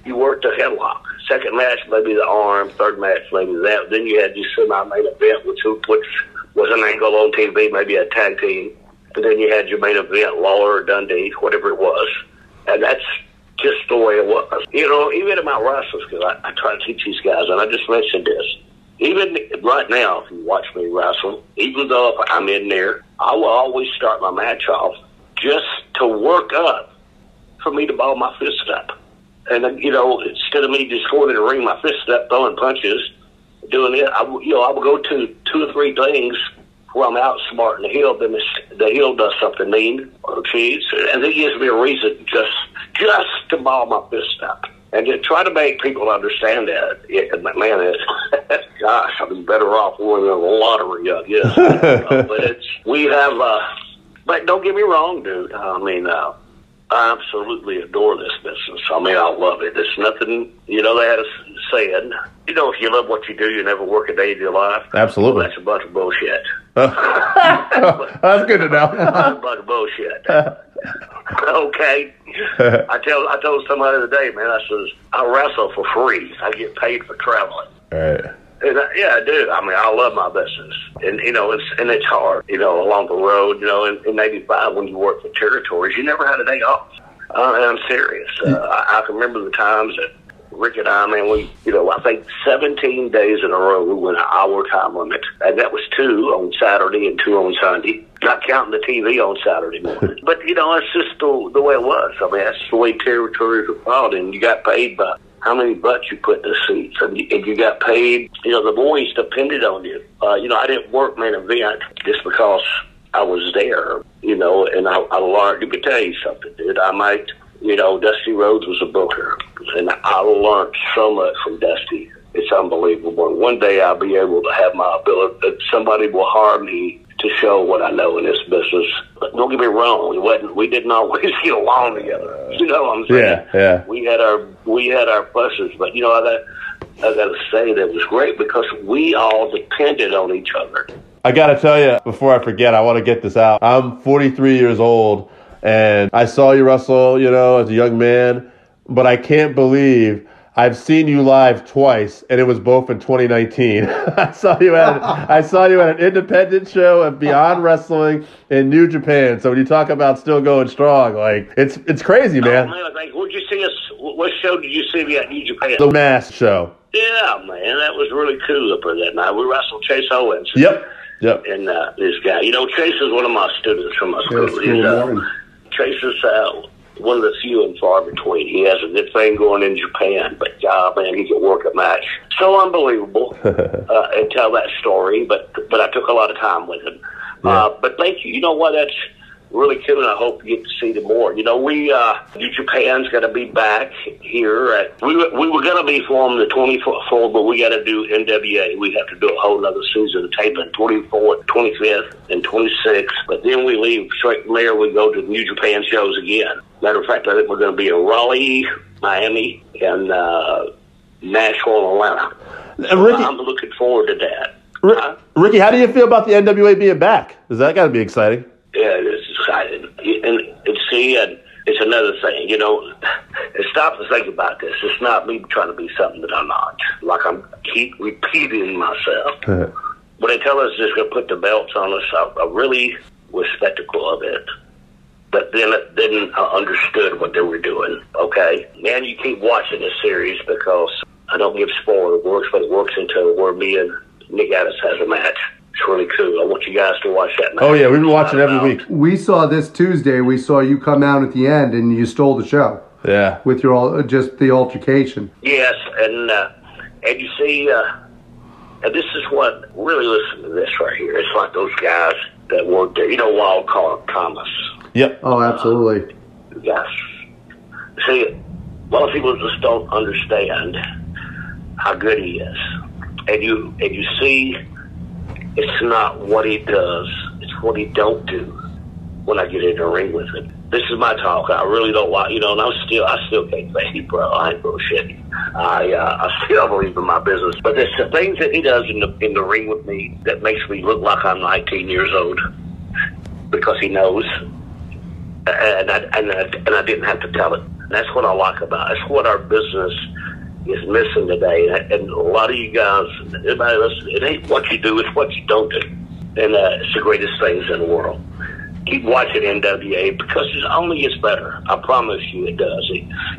You work the headlock Second match, maybe the arm. Third match, maybe that. Then you had your semi-main event, which, which was an angle on TV, maybe a tag team. And then you had your main event, Lawler or Dundee, whatever it was. And that's just the way it was. You know, even about wrestlers, because I, I try to teach these guys, and I just mentioned this. Even right now, if you watch me wrestle, even though I'm in there, I will always start my match off just to work up for me to ball my fist up. And you know, instead of me just going in the ring, my fist up, throwing punches, doing it, I, you know, I would go to two or three things where I'm outsmarting the heel, then the, the heel does something mean or cheats, and it gives me a reason just just to ball my fist up. And to try to make people understand that, it, man, it, gosh, I'd be better off winning the lottery, I guess. Uh, but it's we have, uh, but don't get me wrong, dude. I mean, uh, I absolutely adore this business. I mean, I love it. It's nothing, you know, they had a saying, you know, if you love what you do, you never work a day of your life. Absolutely. Well, that's a bunch of bullshit. Oh, that's good to know. That's a bunch of bullshit. okay. I tell I told somebody the other day, man, I says, I wrestle for free. I get paid for traveling. All right. And I, yeah, I do. I mean, I love my business, and you know, it's and it's hard. You know, along the road. You know, in, in '85 when you work for territories, you never had a day off. Uh, and I'm serious. Uh, I, I can remember the times that Rick and I, man, we, you know, I think 17 days in a row we went an hour time limit, and that was two on Saturday and two on Sunday. Not counting the TV on Saturday morning. but you know, that's just the, the way it was. I mean, that's the way territories were fought, and you got paid by how many butts you put in the seats, and you, you got paid. You know, the boys depended on you. Uh, you know, I didn't work main event just because I was there. You know, and I, I learned. Let me tell you something, dude. I might. You know, Dusty Rhodes was a booker, and I learned so much from Dusty. It's unbelievable. One day I'll be able to have my ability. Somebody will hire me to show what I know in this business. Don't get me wrong, we wasn't. We didn't always get along together. You know what I'm saying? Yeah, yeah. We had our we had our fusses, but you know I got I got to say that was great because we all depended on each other. I got to tell you, before I forget, I want to get this out. I'm 43 years old, and I saw you wrestle, you know, as a young man, but I can't believe I've seen you live twice, and it was both in 2019. I saw you at I saw you at an independent show at Beyond Wrestling in New Japan. So when you talk about still going strong, like it's it's crazy, Oh, man. man, I where'd you see us? What show did you see me at New Japan? The Mass show. Yeah, man, that was really cool up there that night. We wrestled Chase Owens. Yep, yep. And uh, this guy, you know, Chase is one of my students from my school. school He's, uh. Chase is uh, one of the few and far between. He has a good thing going in Japan, but God, man, he can work a match. So unbelievable uh, and tell that story. But but I took a lot of time with him. Uh, but thank you. You know what? That's really cool, and I hope you get to see them more. You know, we uh, New Japan's going to be back here. At, we were, we were going to be formed the 24th, but we got to do NWA. We have to do a whole other season of taping, 24th, 25th, and 26th. But then we leave straight from there. We go to New Japan shows again. Matter of fact, I think we're going to be in Raleigh, Miami, and uh, Nashville, Atlanta. And Ricky, I'm looking forward to that. Ricky, how do you feel about the NWA being back? Is that got to be exciting? And, and see, and it's another thing, you know, stop and think about this. It's not me trying to be something that I'm not. Like I'm keep repeating myself. when they tell us they're going to put the belts on us, I, I really was skeptical of it. But then, then I understood what they were doing. Okay, man, you keep watching this series because I don't give spoiler works, but it works until where me and Nick Aldis has a match. It's really cool. I want you guys to watch that match. Oh yeah, we've been watching not every week. We saw this Tuesday. We saw you come out at the end and you stole the show Yeah. with your al- just the altercation. Yes, and uh, and you see, uh, and this is what really listen to this right here. It's like those guys that work there. You know, Wild Card Thomas. Yep. Oh, absolutely. Yes. See, a lot of people just don't understand how good he is, and you and you see, it's not what he does; it's what he don't do. When I get in the ring with him, this is my talk. I really don't like, you know, and I'm still, I still can't say, hey, bro, I ain't bullshitting. I, uh, I still believe in my business, but there's the things that he does in the in the ring with me that makes me look like I'm 19 years old because he knows and I, and I, and I didn't have to tell it. That's what I like about it. It's what our business is missing today. And, a lot of you guys, everybody listen, it ain't what you do, it's what you don't do. And uh, it's the greatest things in the world. Keep watching NWA because it only gets better. I promise you it does.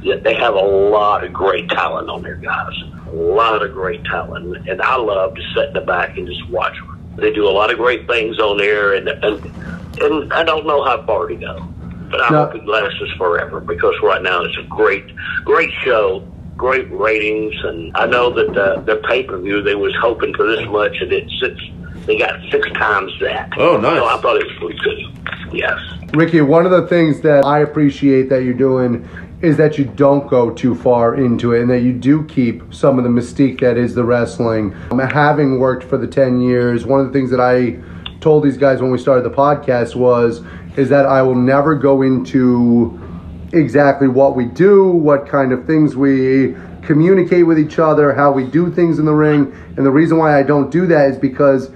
It, they have a lot of great talent on there, guys. A lot of great talent. And I love to sit in the back and just watch They do a lot of great things on there, and and, and I don't know how far to go, but I No. hope it lasts us forever because right now it's a great, great show, great ratings, and I know that uh, their pay per view they was hoping for this much, and it's six, they got six times that. Oh, nice. So I thought it was pretty good. Yes. Ricky, one of the things that I appreciate that you're doing is that you don't go too far into it and that you do keep some of the mystique that is the wrestling. Um, having worked for the 10 years, one of the things that I told these guys when we started the podcast was is that I will never go into exactly what we do, what kind of things we communicate with each other, how we do things in the ring. And the reason why I don't do that is because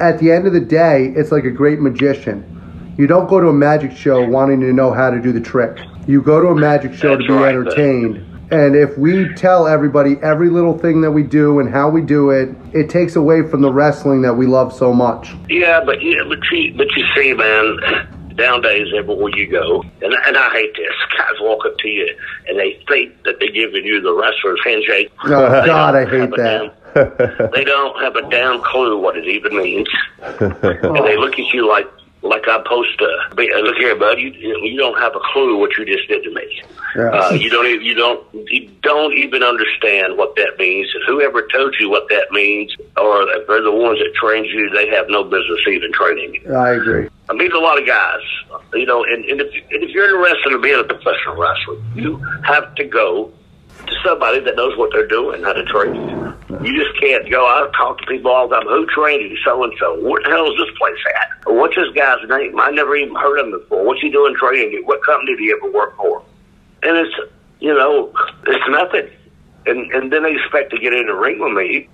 at the end of the day, it's like a great magician. You don't go to a magic show wanting to know how to do the trick. You go to a magic show to be right. entertained. And if we tell everybody every little thing that we do and how we do it, it takes away from the wrestling that we love so much. Yeah, but yeah, but you, but you see, man, nowadays everywhere you go, and and I hate this. Guys walk up to you and they think that they're giving you the wrestler's handshake. Oh, They God, I hate that. damn- they don't have a damn clue what it even means, and they look at you like like I'm supposed to. Be, uh, look here, bud. You you don't have a clue what you just did to me. Yeah. Uh, you don't even you don't you don't even understand what that means. And whoever told you what that means, or they're the ones that trained you, they have no business even training you. I agree. I meet a lot of guys, you know, and, and, if, and if you're interested in being a professional wrestler, you have to go to somebody that knows what they're doing, how to train you. You just can't go. I talk to people all the time. Who trained you? So and so. What the hell is this place at? What's this guy's name? I never even heard of him before. What's he doing training you? What company did he ever work for? And it's you know, it's nothing. And and then they expect to get in the ring with me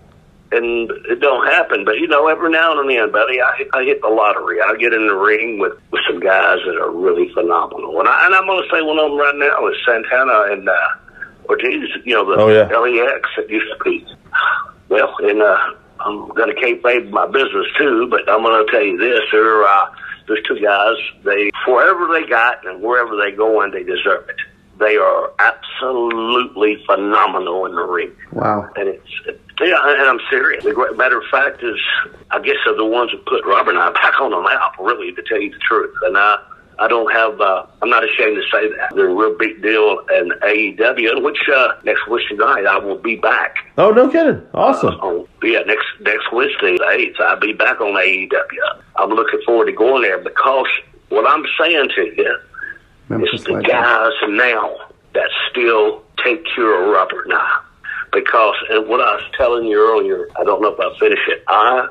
and it don't happen. But you know, every now and then, buddy, I I hit the lottery. I get in the ring with with some guys that are really phenomenal, and I and I'm going to say one of them right now is Santana and uh, Ortiz. You know, the Oh, yeah. LAX that used to be. Well, and uh, I'm going to kayfabe my business too, but I'm going to tell you this: there, uh, there's two guys. They wherever they got and wherever they go, and they deserve it. They are absolutely phenomenal in the ring Wow. and it's yeah, and I'm serious. The great matter of fact is, I guess they're the ones that put Robert and I back on the map. Really, to tell you the truth, and I, I don't have, uh, I'm not ashamed to say that they're a real big deal in AEW. Which uh, next Wednesday night I will be back. oh, no kidding. Awesome. Uh, on, yeah, next next Wednesday, the eighth, I'll be back on AEW. I'm looking forward to going there because what I'm saying to you Memphis it's the Legends. guys now that still take care of Robert and I. Because, and what I was telling you earlier, I don't know if I finished it, I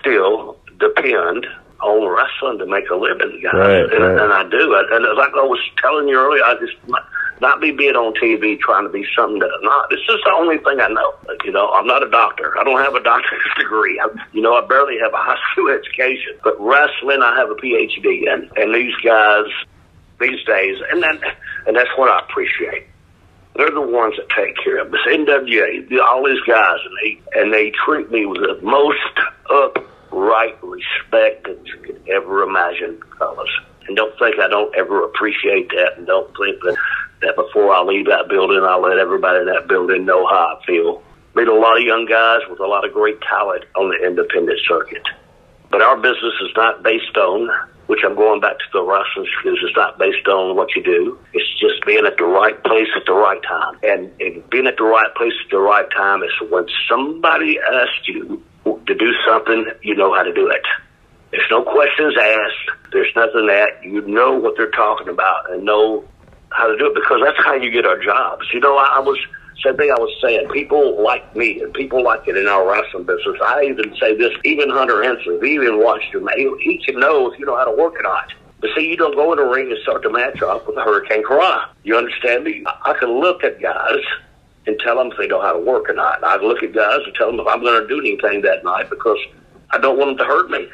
still depend on wrestling to make a living, guys. Right, and, right. and I do. And like I was telling you earlier, I just, not, not be being on TV trying to be something that I'm not. This is the only thing I know. You know, I'm not a doctor. I don't have a doctor's degree. I, you know, I barely have a high school education. But wrestling, I have a PhD in. And these guys, these days, and then, and that's what I appreciate. They're the ones that take care of us. NWA, all these guys, and they and they treat me with the most upright respect that you could ever imagine, fellas. And don't think I don't ever appreciate that, and don't think that that before I leave that building, I'll let everybody in that building know how I feel. Meet a lot of young guys with a lot of great talent on the independent circuit. But our business is not based on, which I'm going back to the wrestling because it's not based on what you do. It's just being at the right place at the right time. And, and being at the right place at the right time is when somebody asks you to do something, you know how to do it. There's no questions asked. There's nothing that you know what they're talking about and know how to do it because that's how you get our jobs. You know, I, I was same thing I was saying. People like me and people like it in our wrestling business. I even say this. Even Hunter Helmsley, he even watched him. He, he can know if you know how to work or not. But see, you don't go in the ring and start the match off with a hurricanrana. You understand me? I, I can look at guys and tell them if they know how to work or not. I look at guys and tell them if I'm going to do anything that night because I don't want them to hurt me.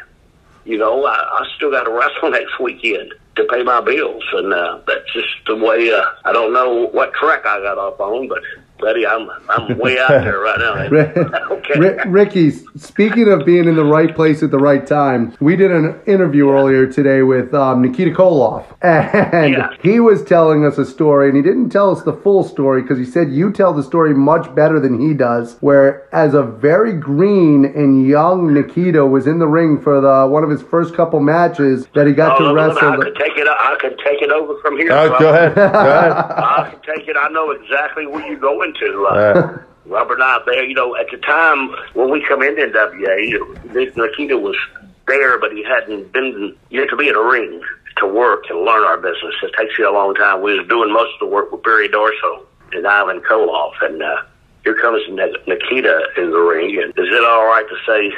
You know, I, I still got to wrestle next weekend to pay my bills, and uh, that's just the way. Uh, I don't know what track I got off on, but buddy. I'm I'm way out there right now. okay. Ricky, speaking of being in the right place at the right time, we did an interview earlier today with um, Nikita Koloff, and Yeah. he was telling us a story, and he didn't tell us the full story because he said you tell the story much better than he does. Where as a very green and young Nikita was in the ring for the one of his first couple matches that he got Oh, to look, wrestle. I could take it. I could take it over from here. Oh, go ahead. Go ahead. I can take it. I know exactly where you're going to. Uh, Robert and I there, you know, at the time when we come into NWA, Nikita was there, but he hadn't been. You have to be in a ring to work and learn our business. It takes you a long time. We was doing most of the work with Barry Darsow and Ivan Koloff, and uh, here comes Ni- Nikita in the ring. And is it all right to say?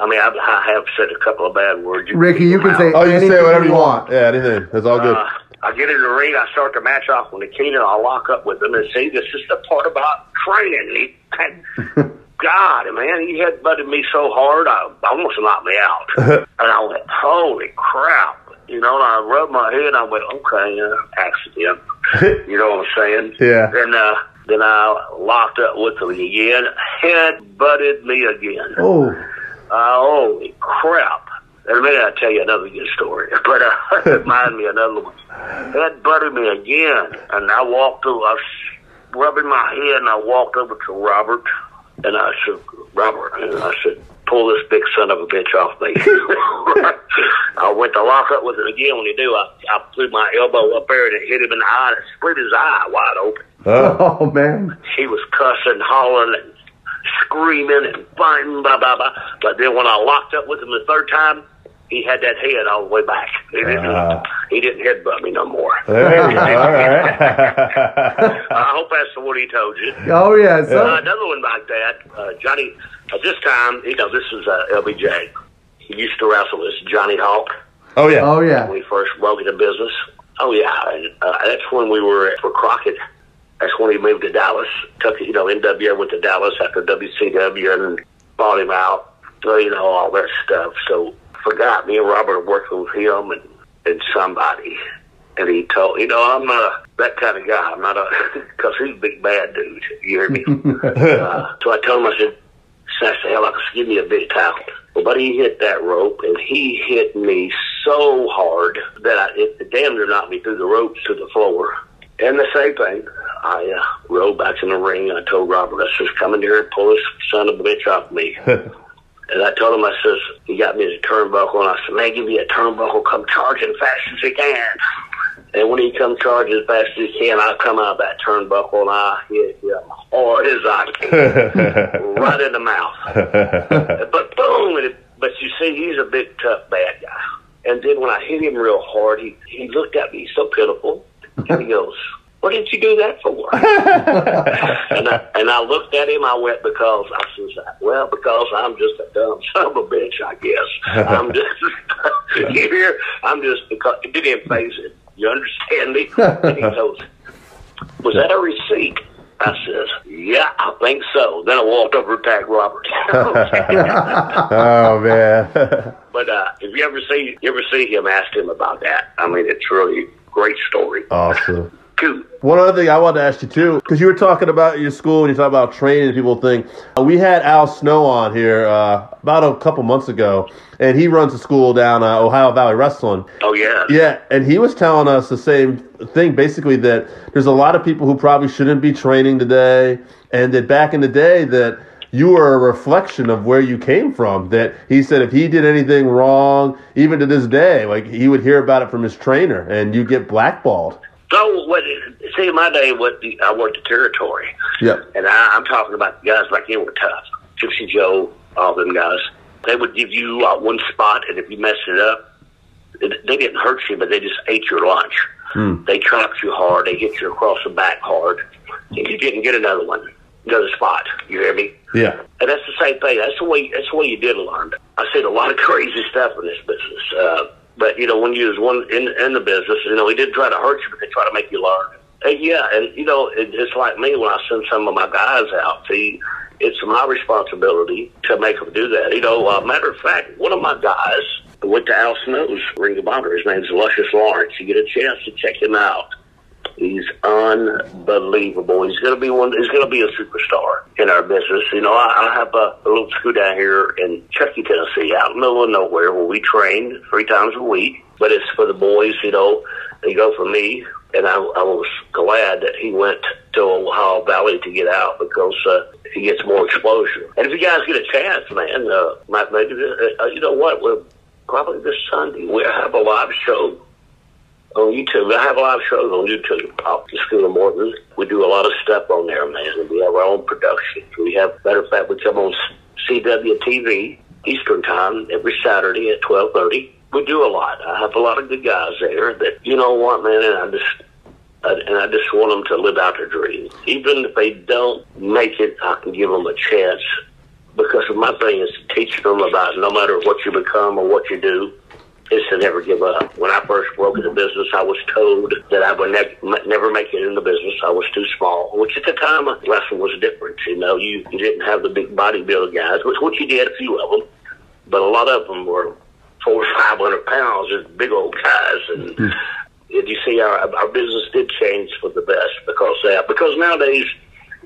I mean, I, I have said a couple of bad words. You Ricky, you can out. say oh, you can say whatever you want. Yeah, anything. That's all good. Uh, I get in the ring, I start the match off with Nikita, I lock up with him and see this is the part about training. He, God, man, he headbutted me so hard, I almost knocked me out. and I went, holy crap. You know, and I rubbed my head, I went, okay, uh, accident. you know what I'm saying? Yeah. Then, uh, then I locked up with him again, head butted me again. Oh, Uh, holy crap. In a minute, I'll tell you another good story. But uh, remind me another one. That buttered me again. And I walked over, I was rubbing my head, and I walked over to Robert. And I said, Robert, and I said, pull this big son of a bitch off me. I went to lock up with him again. When he do, I, I threw my elbow up there and it hit him in the eye and it split his eye wide open Oh. oh man. he was cussing, hollering, and screaming and fighting, blah blah blah. But then when I locked up with him the third time, he had that head all the way back. He didn't, Ah. he didn't headbutt me no more. There you go. All right. I hope that's what he told you. Oh yeah. Uh, another one like that, uh, Johnny. At this time, you know, this is uh, LBJ. He used to wrestle as Johnny Hawk oh yeah. oh yeah. when we first broke into business. Oh yeah, and, uh, that's when we were for Crockett. That's when he moved to Dallas. Took you know NWA went to Dallas after WCW and bought him out. So, you know all that stuff. So forgot me and Robert were working with him and and somebody. And he told, you know, I'm not that kind of guy. I'm not a, because he's a big bad dude. You hear me? uh, so I told him, I said, snatch the hell out, just give me a big towel. Well, buddy, he hit that rope, and he hit me so hard that I, it damn near knocked me through the ropes to the floor. And the same thing, I uh, rolled back in the ring. And I told Robert, I says, come in here and pull this son of a bitch off me. And I told him, I says, he got me the turnbuckle, and I said, man, give me a turnbuckle, come charging fast as you can. And when he come charging as fast as he can, I come out of that turnbuckle, and I hit him hard as I can, right in the mouth. But boom, and it, but you see, he's a big, tough, bad guy. And then when I hit him real hard, he, he looked at me so pitiful, and he goes, what did you do that for? and, I, and I looked at him. I went because I says, well, because I'm just a dumb son of a bitch, I guess. I'm just you hear? I'm just because it didn't phase it. You understand me? And he goes, was that a receipt? I says, yeah, I think so. Then I walked over to tag Robert. oh man. but uh, if you ever see you ever see him, ask him about that. I mean, it's really a great story. awesome. Cool. One other thing I wanted to ask you too, because you were talking about your school and you talk about training. People think uh, we had Al Snow on here uh, about a couple months ago, and he runs a school down uh, Ohio Valley Wrestling. Oh yeah. Yeah, and he was telling us the same thing, basically that there's a lot of people who probably shouldn't be training today, and that back in the day that you were a reflection of where you came from. That he said if he did anything wrong, even to this day, like he would hear about it from his trainer, and you get blackballed. So what? See, my day, what the, I worked the territory, Yeah. and I, I'm talking about guys like you were tough, Gypsy Joe, all them guys. They would give you uh, one spot, and if you messed it up, it, they didn't hurt you, but they just ate your lunch. They trapped you hard. They hit you across the back hard, and you didn't get another one, another spot. You hear me? Yeah. And that's the same thing. That's the way. That's the way you did learn. I seen a lot of crazy stuff in this business. Uh, but you know, when you was one in in the business, you know, he did try to hurt you, but they try to make you learn. And yeah, and you know, it, it's like me when I send some of my guys out. See, it's my responsibility to make them do that. You know, uh, matter of fact, one of my guys went to Al Snow's Ring of Honor. His name's Luscious Lawrence. You get a chance to check him out. He's unbelievable. He's going to be one. He's going to be a superstar in our business. You know, I, I have a, a little school down here in Chuckey, Tennessee, out in the middle of nowhere, where we train three times a week. But it's for the boys. You know, they go for me, and I, I was glad that he went to Ohio Valley to get out because uh, he gets more exposure. And if you guys get a chance, man, uh, maybe uh, uh, you know what? We're probably this Sunday we'll have a live show on YouTube. I have live shows on YouTube. Off the School of Morton. We do a lot of stuff on there, man. We have our own productions. We have, matter of fact, we come on CWTV Eastern Time every Saturday at twelve thirty. We do a lot. I have a lot of good guys there that you know what, man. And I just uh, and I just want them to live out their dream. Even if they don't make it, I can give them a chance because my thing is teaching them about no matter what you become or what you do, is to never give up. When I first broke into business, I was told that I would ne- never make it in the business. I was too small, which at the time, wrestling was different. You know, you, you didn't have the big bodybuilder guys, which, which you did, a few of them, but a lot of them were four or five hundred pounds, just big old guys. And mm-hmm. you see, our, our business did change for the best because that. Because nowadays,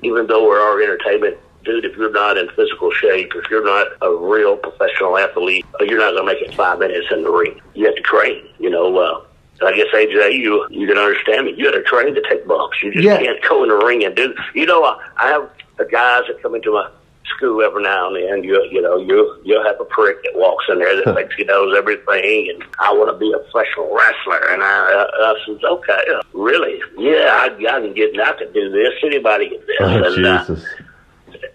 even though we're our entertainment dude, if you're not in physical shape, if you're not a real professional athlete, uh, you're not going to make it five minutes in the ring. You have to train. You know, uh, I guess AJ, you you can understand me. You got to train to take bumps. You just yeah. can't go in the ring and do. You know, I, I have guys that come into my school every now and then. You you know you you'll have a prick that walks in there that thinks he knows everything, and I want to be a professional wrestler. And I, I, I says, okay, really? Yeah, I, I can get. I can do this. Anybody can do this. Oh, and, uh, Jesus. Uh,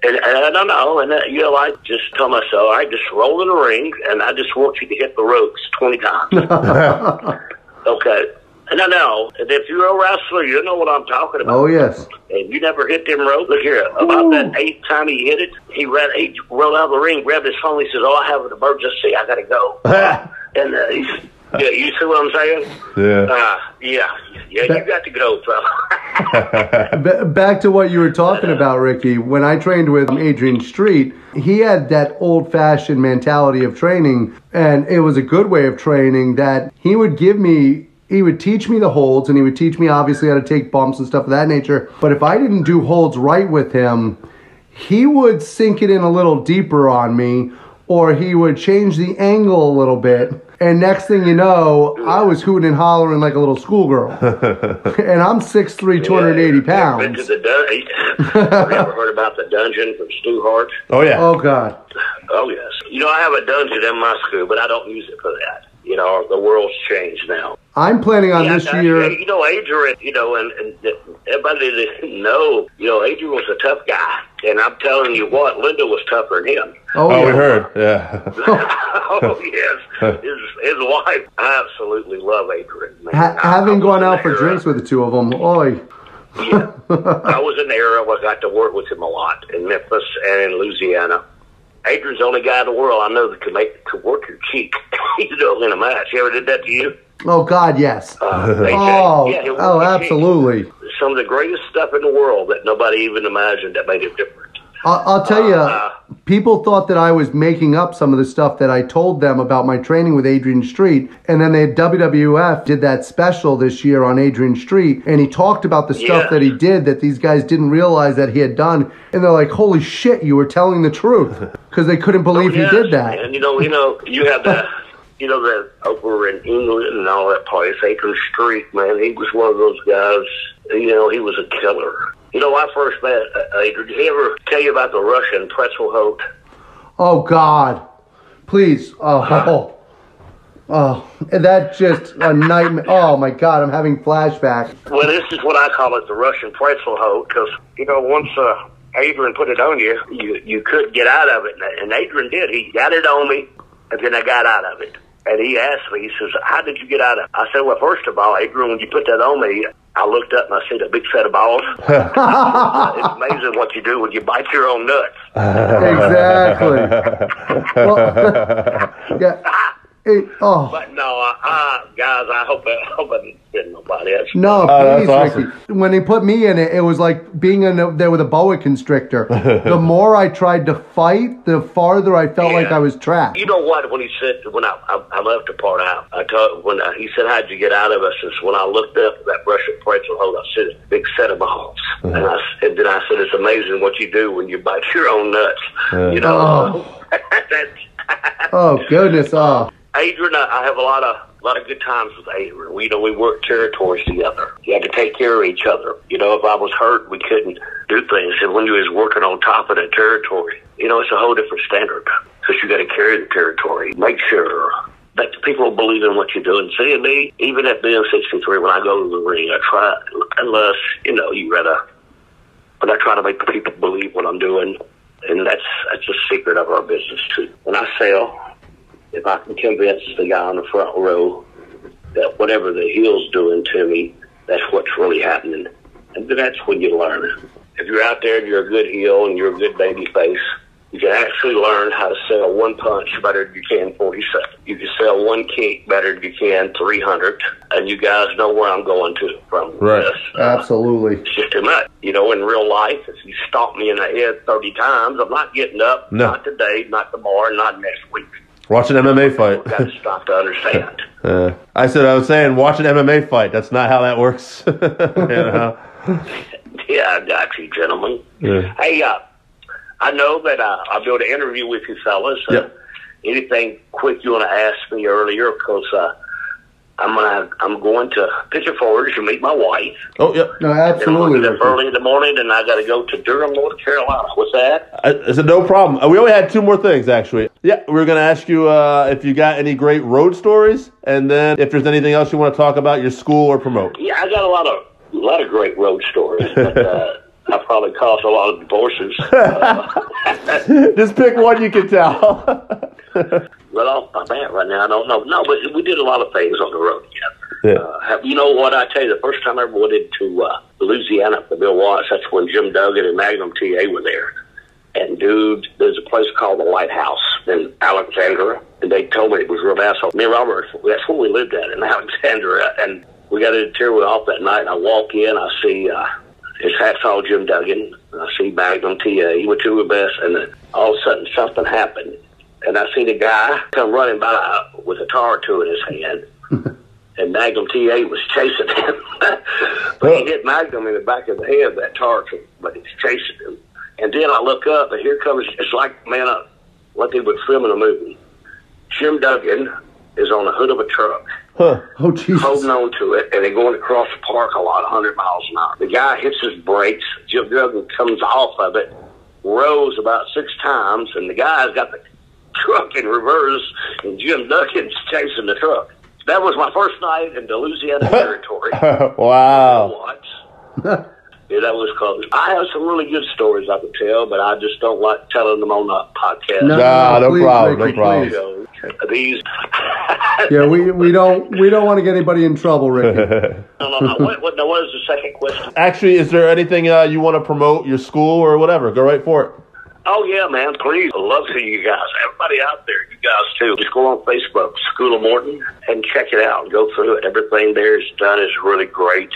and, and I don't know. And, uh, you know, I just tell myself, I just roll in the ring, and I just want you to hit the ropes 20 times. okay. And I know, and if you're a wrestler, you know what I'm talking about. Oh, yes. And you never hit them ropes. Look here, about Ooh. that eighth time he hit it, he ran, he rolled out of the ring, grabbed his phone, he says, oh, I have an emergency, I got to go. and uh, he's, yeah, you see what I'm saying? Yeah. Uh, yeah. Yeah, you got to go, fella. Back to what you were talking about, Ricky. When I trained with Adrian Street, he had that old fashioned mentality of training, and it was a good way of training that he would give me he would teach me the holds and he would teach me obviously how to take bumps and stuff of that nature. But if I didn't do holds right with him, he would sink it in a little deeper on me or he would change the angle a little bit and next thing you know, I was hooting and hollering like a little schoolgirl. and I'm 6'3", 280 pounds. Been to the dun- Have you ever heard about the dungeon from Stu Hart? Oh, yeah. Oh, God. Oh, yes. You know, I have a dungeon in my school, but I don't use it for that. You know, the world's changed now. I'm planning on yeah, this year. You know, Adrian, you know, and, and everybody didn't know, you know, Adrian was a tough guy. And I'm telling you what, Linda was tougher than him. Oh, oh yeah. we heard. Yeah. oh, yes. His, his wife, I absolutely love Adrian. Ha- having gone out for era. drinks with the two of them, oi. yeah. I was in the era where I got to work with him a lot in Memphis and in Louisiana. Adrian's the only guy in the world I know that can make to work your cheek. you know, in a match. He ever did that to you? Oh God, yes. Uh, oh, yeah, oh, absolutely. Some of the greatest stuff in the world that nobody even imagined that made it different. I'll, I'll tell you, uh, people thought that I was making up some of the stuff that I told them about my training with Adrian Street, and then they WWF did that special this year on Adrian Street, and he talked about the stuff yeah. that he did that these guys didn't realize that he had done, and they're like, "Holy shit, you were telling the truth," because they couldn't believe oh, yes, he did that. And you know, you know, you have that you know, that over in England and all that place, Adrian Street, man, he was one of those guys, you know, he was a killer. You know, I first met uh, Adrian. Did he ever tell you about the Russian pretzel hoat? Oh, God. Please. Oh, oh. oh. That just a nightmare. Oh, my God, I'm having flashbacks. Well, this is what I call it, the Russian pretzel hoat, because, you know, once... Uh, Adrian put it on you, you you couldn't get out of it. And Adrian did. He got it on me, and then I got out of it. And he asked me, he says, how did you get out of it? I said, well, first of all, Adrian, when you put that on me, I looked up and I see a big set of balls. it's amazing what you do when you bite your own nuts. exactly. well, yeah. It, oh. But no, uh, uh, guys, I hope I hope I kidding nobody. That's No, Oh, that's please, awesome. Ricky. When they put me in it, it was like being in a, there with a boa constrictor. the more I tried to fight, the farther I felt like I was trapped. You know what? When he said when I I, I left the part out, I told when uh, he said how'd you get out of us? Is when I looked up at that Russian pretzel hole, I said big set of balls, and I s- and then I said it's amazing what you do when you bite your own nuts. You know. That's, Oh goodness! Oh, Adrian, I have a lot of a lot of good times with Adrian. We you know we worked territories together. You had to take care of each other. You know, if I was hurt, we couldn't do things. And when you was working on top of that territory, you know, it's a whole different standard because you got to carry the territory. Make sure that the people believe in what you're doing. See me, even at being 63, when I go to the ring, I try unless you know you gotta. But I try to make the people believe what I'm doing, and that's that's the secret of our business too. When I sell, if I can convince the guy on the front row that whatever the heel's doing to me, that's what's really happening. And that's when you learn. If you're out there and you're a good heel and you're a good baby face, you can actually learn how to sell one punch better than you can 47. You can sell one kick better than you can 300. And you guys know where I'm going to from Right. this. Absolutely. it's just too much. You know, in real life, if you stomp me in the head 30 times, I'm not getting up. No. Not today, not tomorrow, not next week. Watch an MMA We've got fight. to stop to understand. Uh, I said I was saying watch an MMA fight. That's not how that works. yeah, I got you, gentlemen. Yeah. Hey, uh, I know that uh, I'll be able to interview with you fellas. Uh, Yep. Anything quick you want to ask me earlier? Because uh, I'm gonna, I'm going to Pigeon Forge to meet my wife. Oh, yeah. No, And I'm absolutely. going to early in the morning, and I got to go to Durham, North Carolina. What's that? I, I said no problem. Uh, We only had two more things actually. Yeah, we are going to ask you uh, if you got any great road stories, and then if there's anything else you want to talk about your school or promote. Yeah, I got a lot of, a lot of great road stories. But, uh, I probably caused a lot of divorces. Uh, Just pick one you can tell. Right off my bat right now, I don't know. No, but we did a lot of things on the road together. Yeah. Uh, you know what? I tell you, the first time I ever went into uh, Louisiana for Bill Watts, that's when Jim Duggan and Magnum TA were there. And dude, there's a place called the Lighthouse in Alexandria, and they told me it was real asshole. Me and Robert, that's where we lived at in Alexandria, and we got into Terry off that night. And I walk in, I see uh, his hat's all Jim Duggan. I see Magnum TA. He were two of the best, and all of a sudden something happened, and I seen a guy come running by with a tar two in his hand. And Magnum TA was chasing him, but he hit Magnum in the back of the head. That tar, but he's chasing him. And then I look up, and here comes, it's like, man, uh, what they would film in a movie. Jim Duggan is on the hood of a truck, Huh. Oh Jesus! holding on to it, and they're going across the park a lot, 100 miles an hour. The guy hits his brakes. Jim Duggan comes off of it, rolls about six times, and the guy's got the truck in reverse, and Jim Duggan's chasing the truck. That was my first night in the Louisiana territory. wow. What? Yeah, that was close. I have some really good stories I could tell, but I just don't like telling them on the podcast. No, Nah, no please, problem, Ricky, no problem. Please. These. Yeah, we we don't we don't want to get anybody in trouble, Ricky. no, no, no. What, what, now, what is the second question? Actually, is there anything uh, you want to promote your school or whatever? Go right for it. Oh yeah, man! Please, I love seeing you guys. Everybody out there, you guys too. Just go on Facebook, School of Morton, and check it out. Go through it. Everything there is done is really great.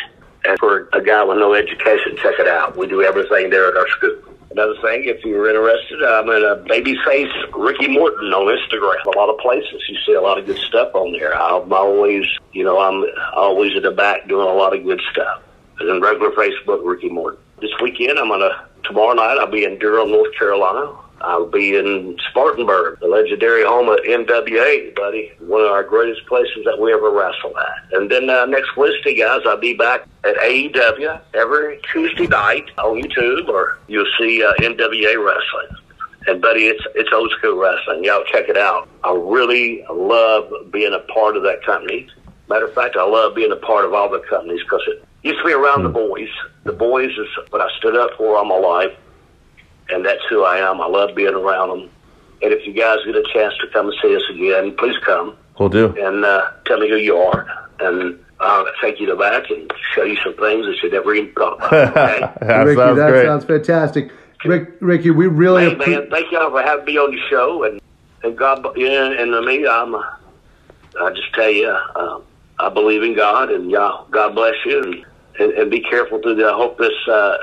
And for a guy with no education, check it out. We do everything there at our school. Another thing, if you're interested, I'm in a babyface Ricky Morton on Instagram. A lot of places, you see a lot of good stuff on there. I'm always, you know, I'm always at the back doing a lot of good stuff. And then regular Facebook, Ricky Morton. This weekend, I'm gonna tomorrow night. I'll be in Durham, North Carolina. I'll be in Spartanburg, the legendary home of NWA, buddy. One of our greatest places that we ever wrestled at. And then uh, next Wednesday, guys, I'll be back at AEW every Tuesday night on YouTube, or you'll see uh, NWA wrestling. And buddy, it's it's old school wrestling. Y'all check it out. I really love being a part of that company. Matter of fact, I love being a part of all the companies because it used to be around the boys. The boys is what I stood up for all my life, and that's who I am. I love being around them. And if you guys get a chance to come and see us again, please come We'll do. and uh, tell me who you are, and I'll take you to back and show you some things that you never even thought about. Okay? that Ricky, sounds that great. sounds fantastic. Rick, Ricky, we really hey appre- man, thank y'all for having me on the show, and and God, yeah, and to me, I'm, uh, I just tell you, uh, I believe in God, and y'all, God bless you, and, and, and be careful through the. I hope this uh,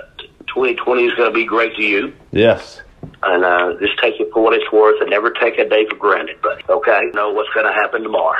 2020 is going to be great to you. Yes. And uh, just take it for what it's worth, and never take a day for granted. But okay, know what's going to happen tomorrow.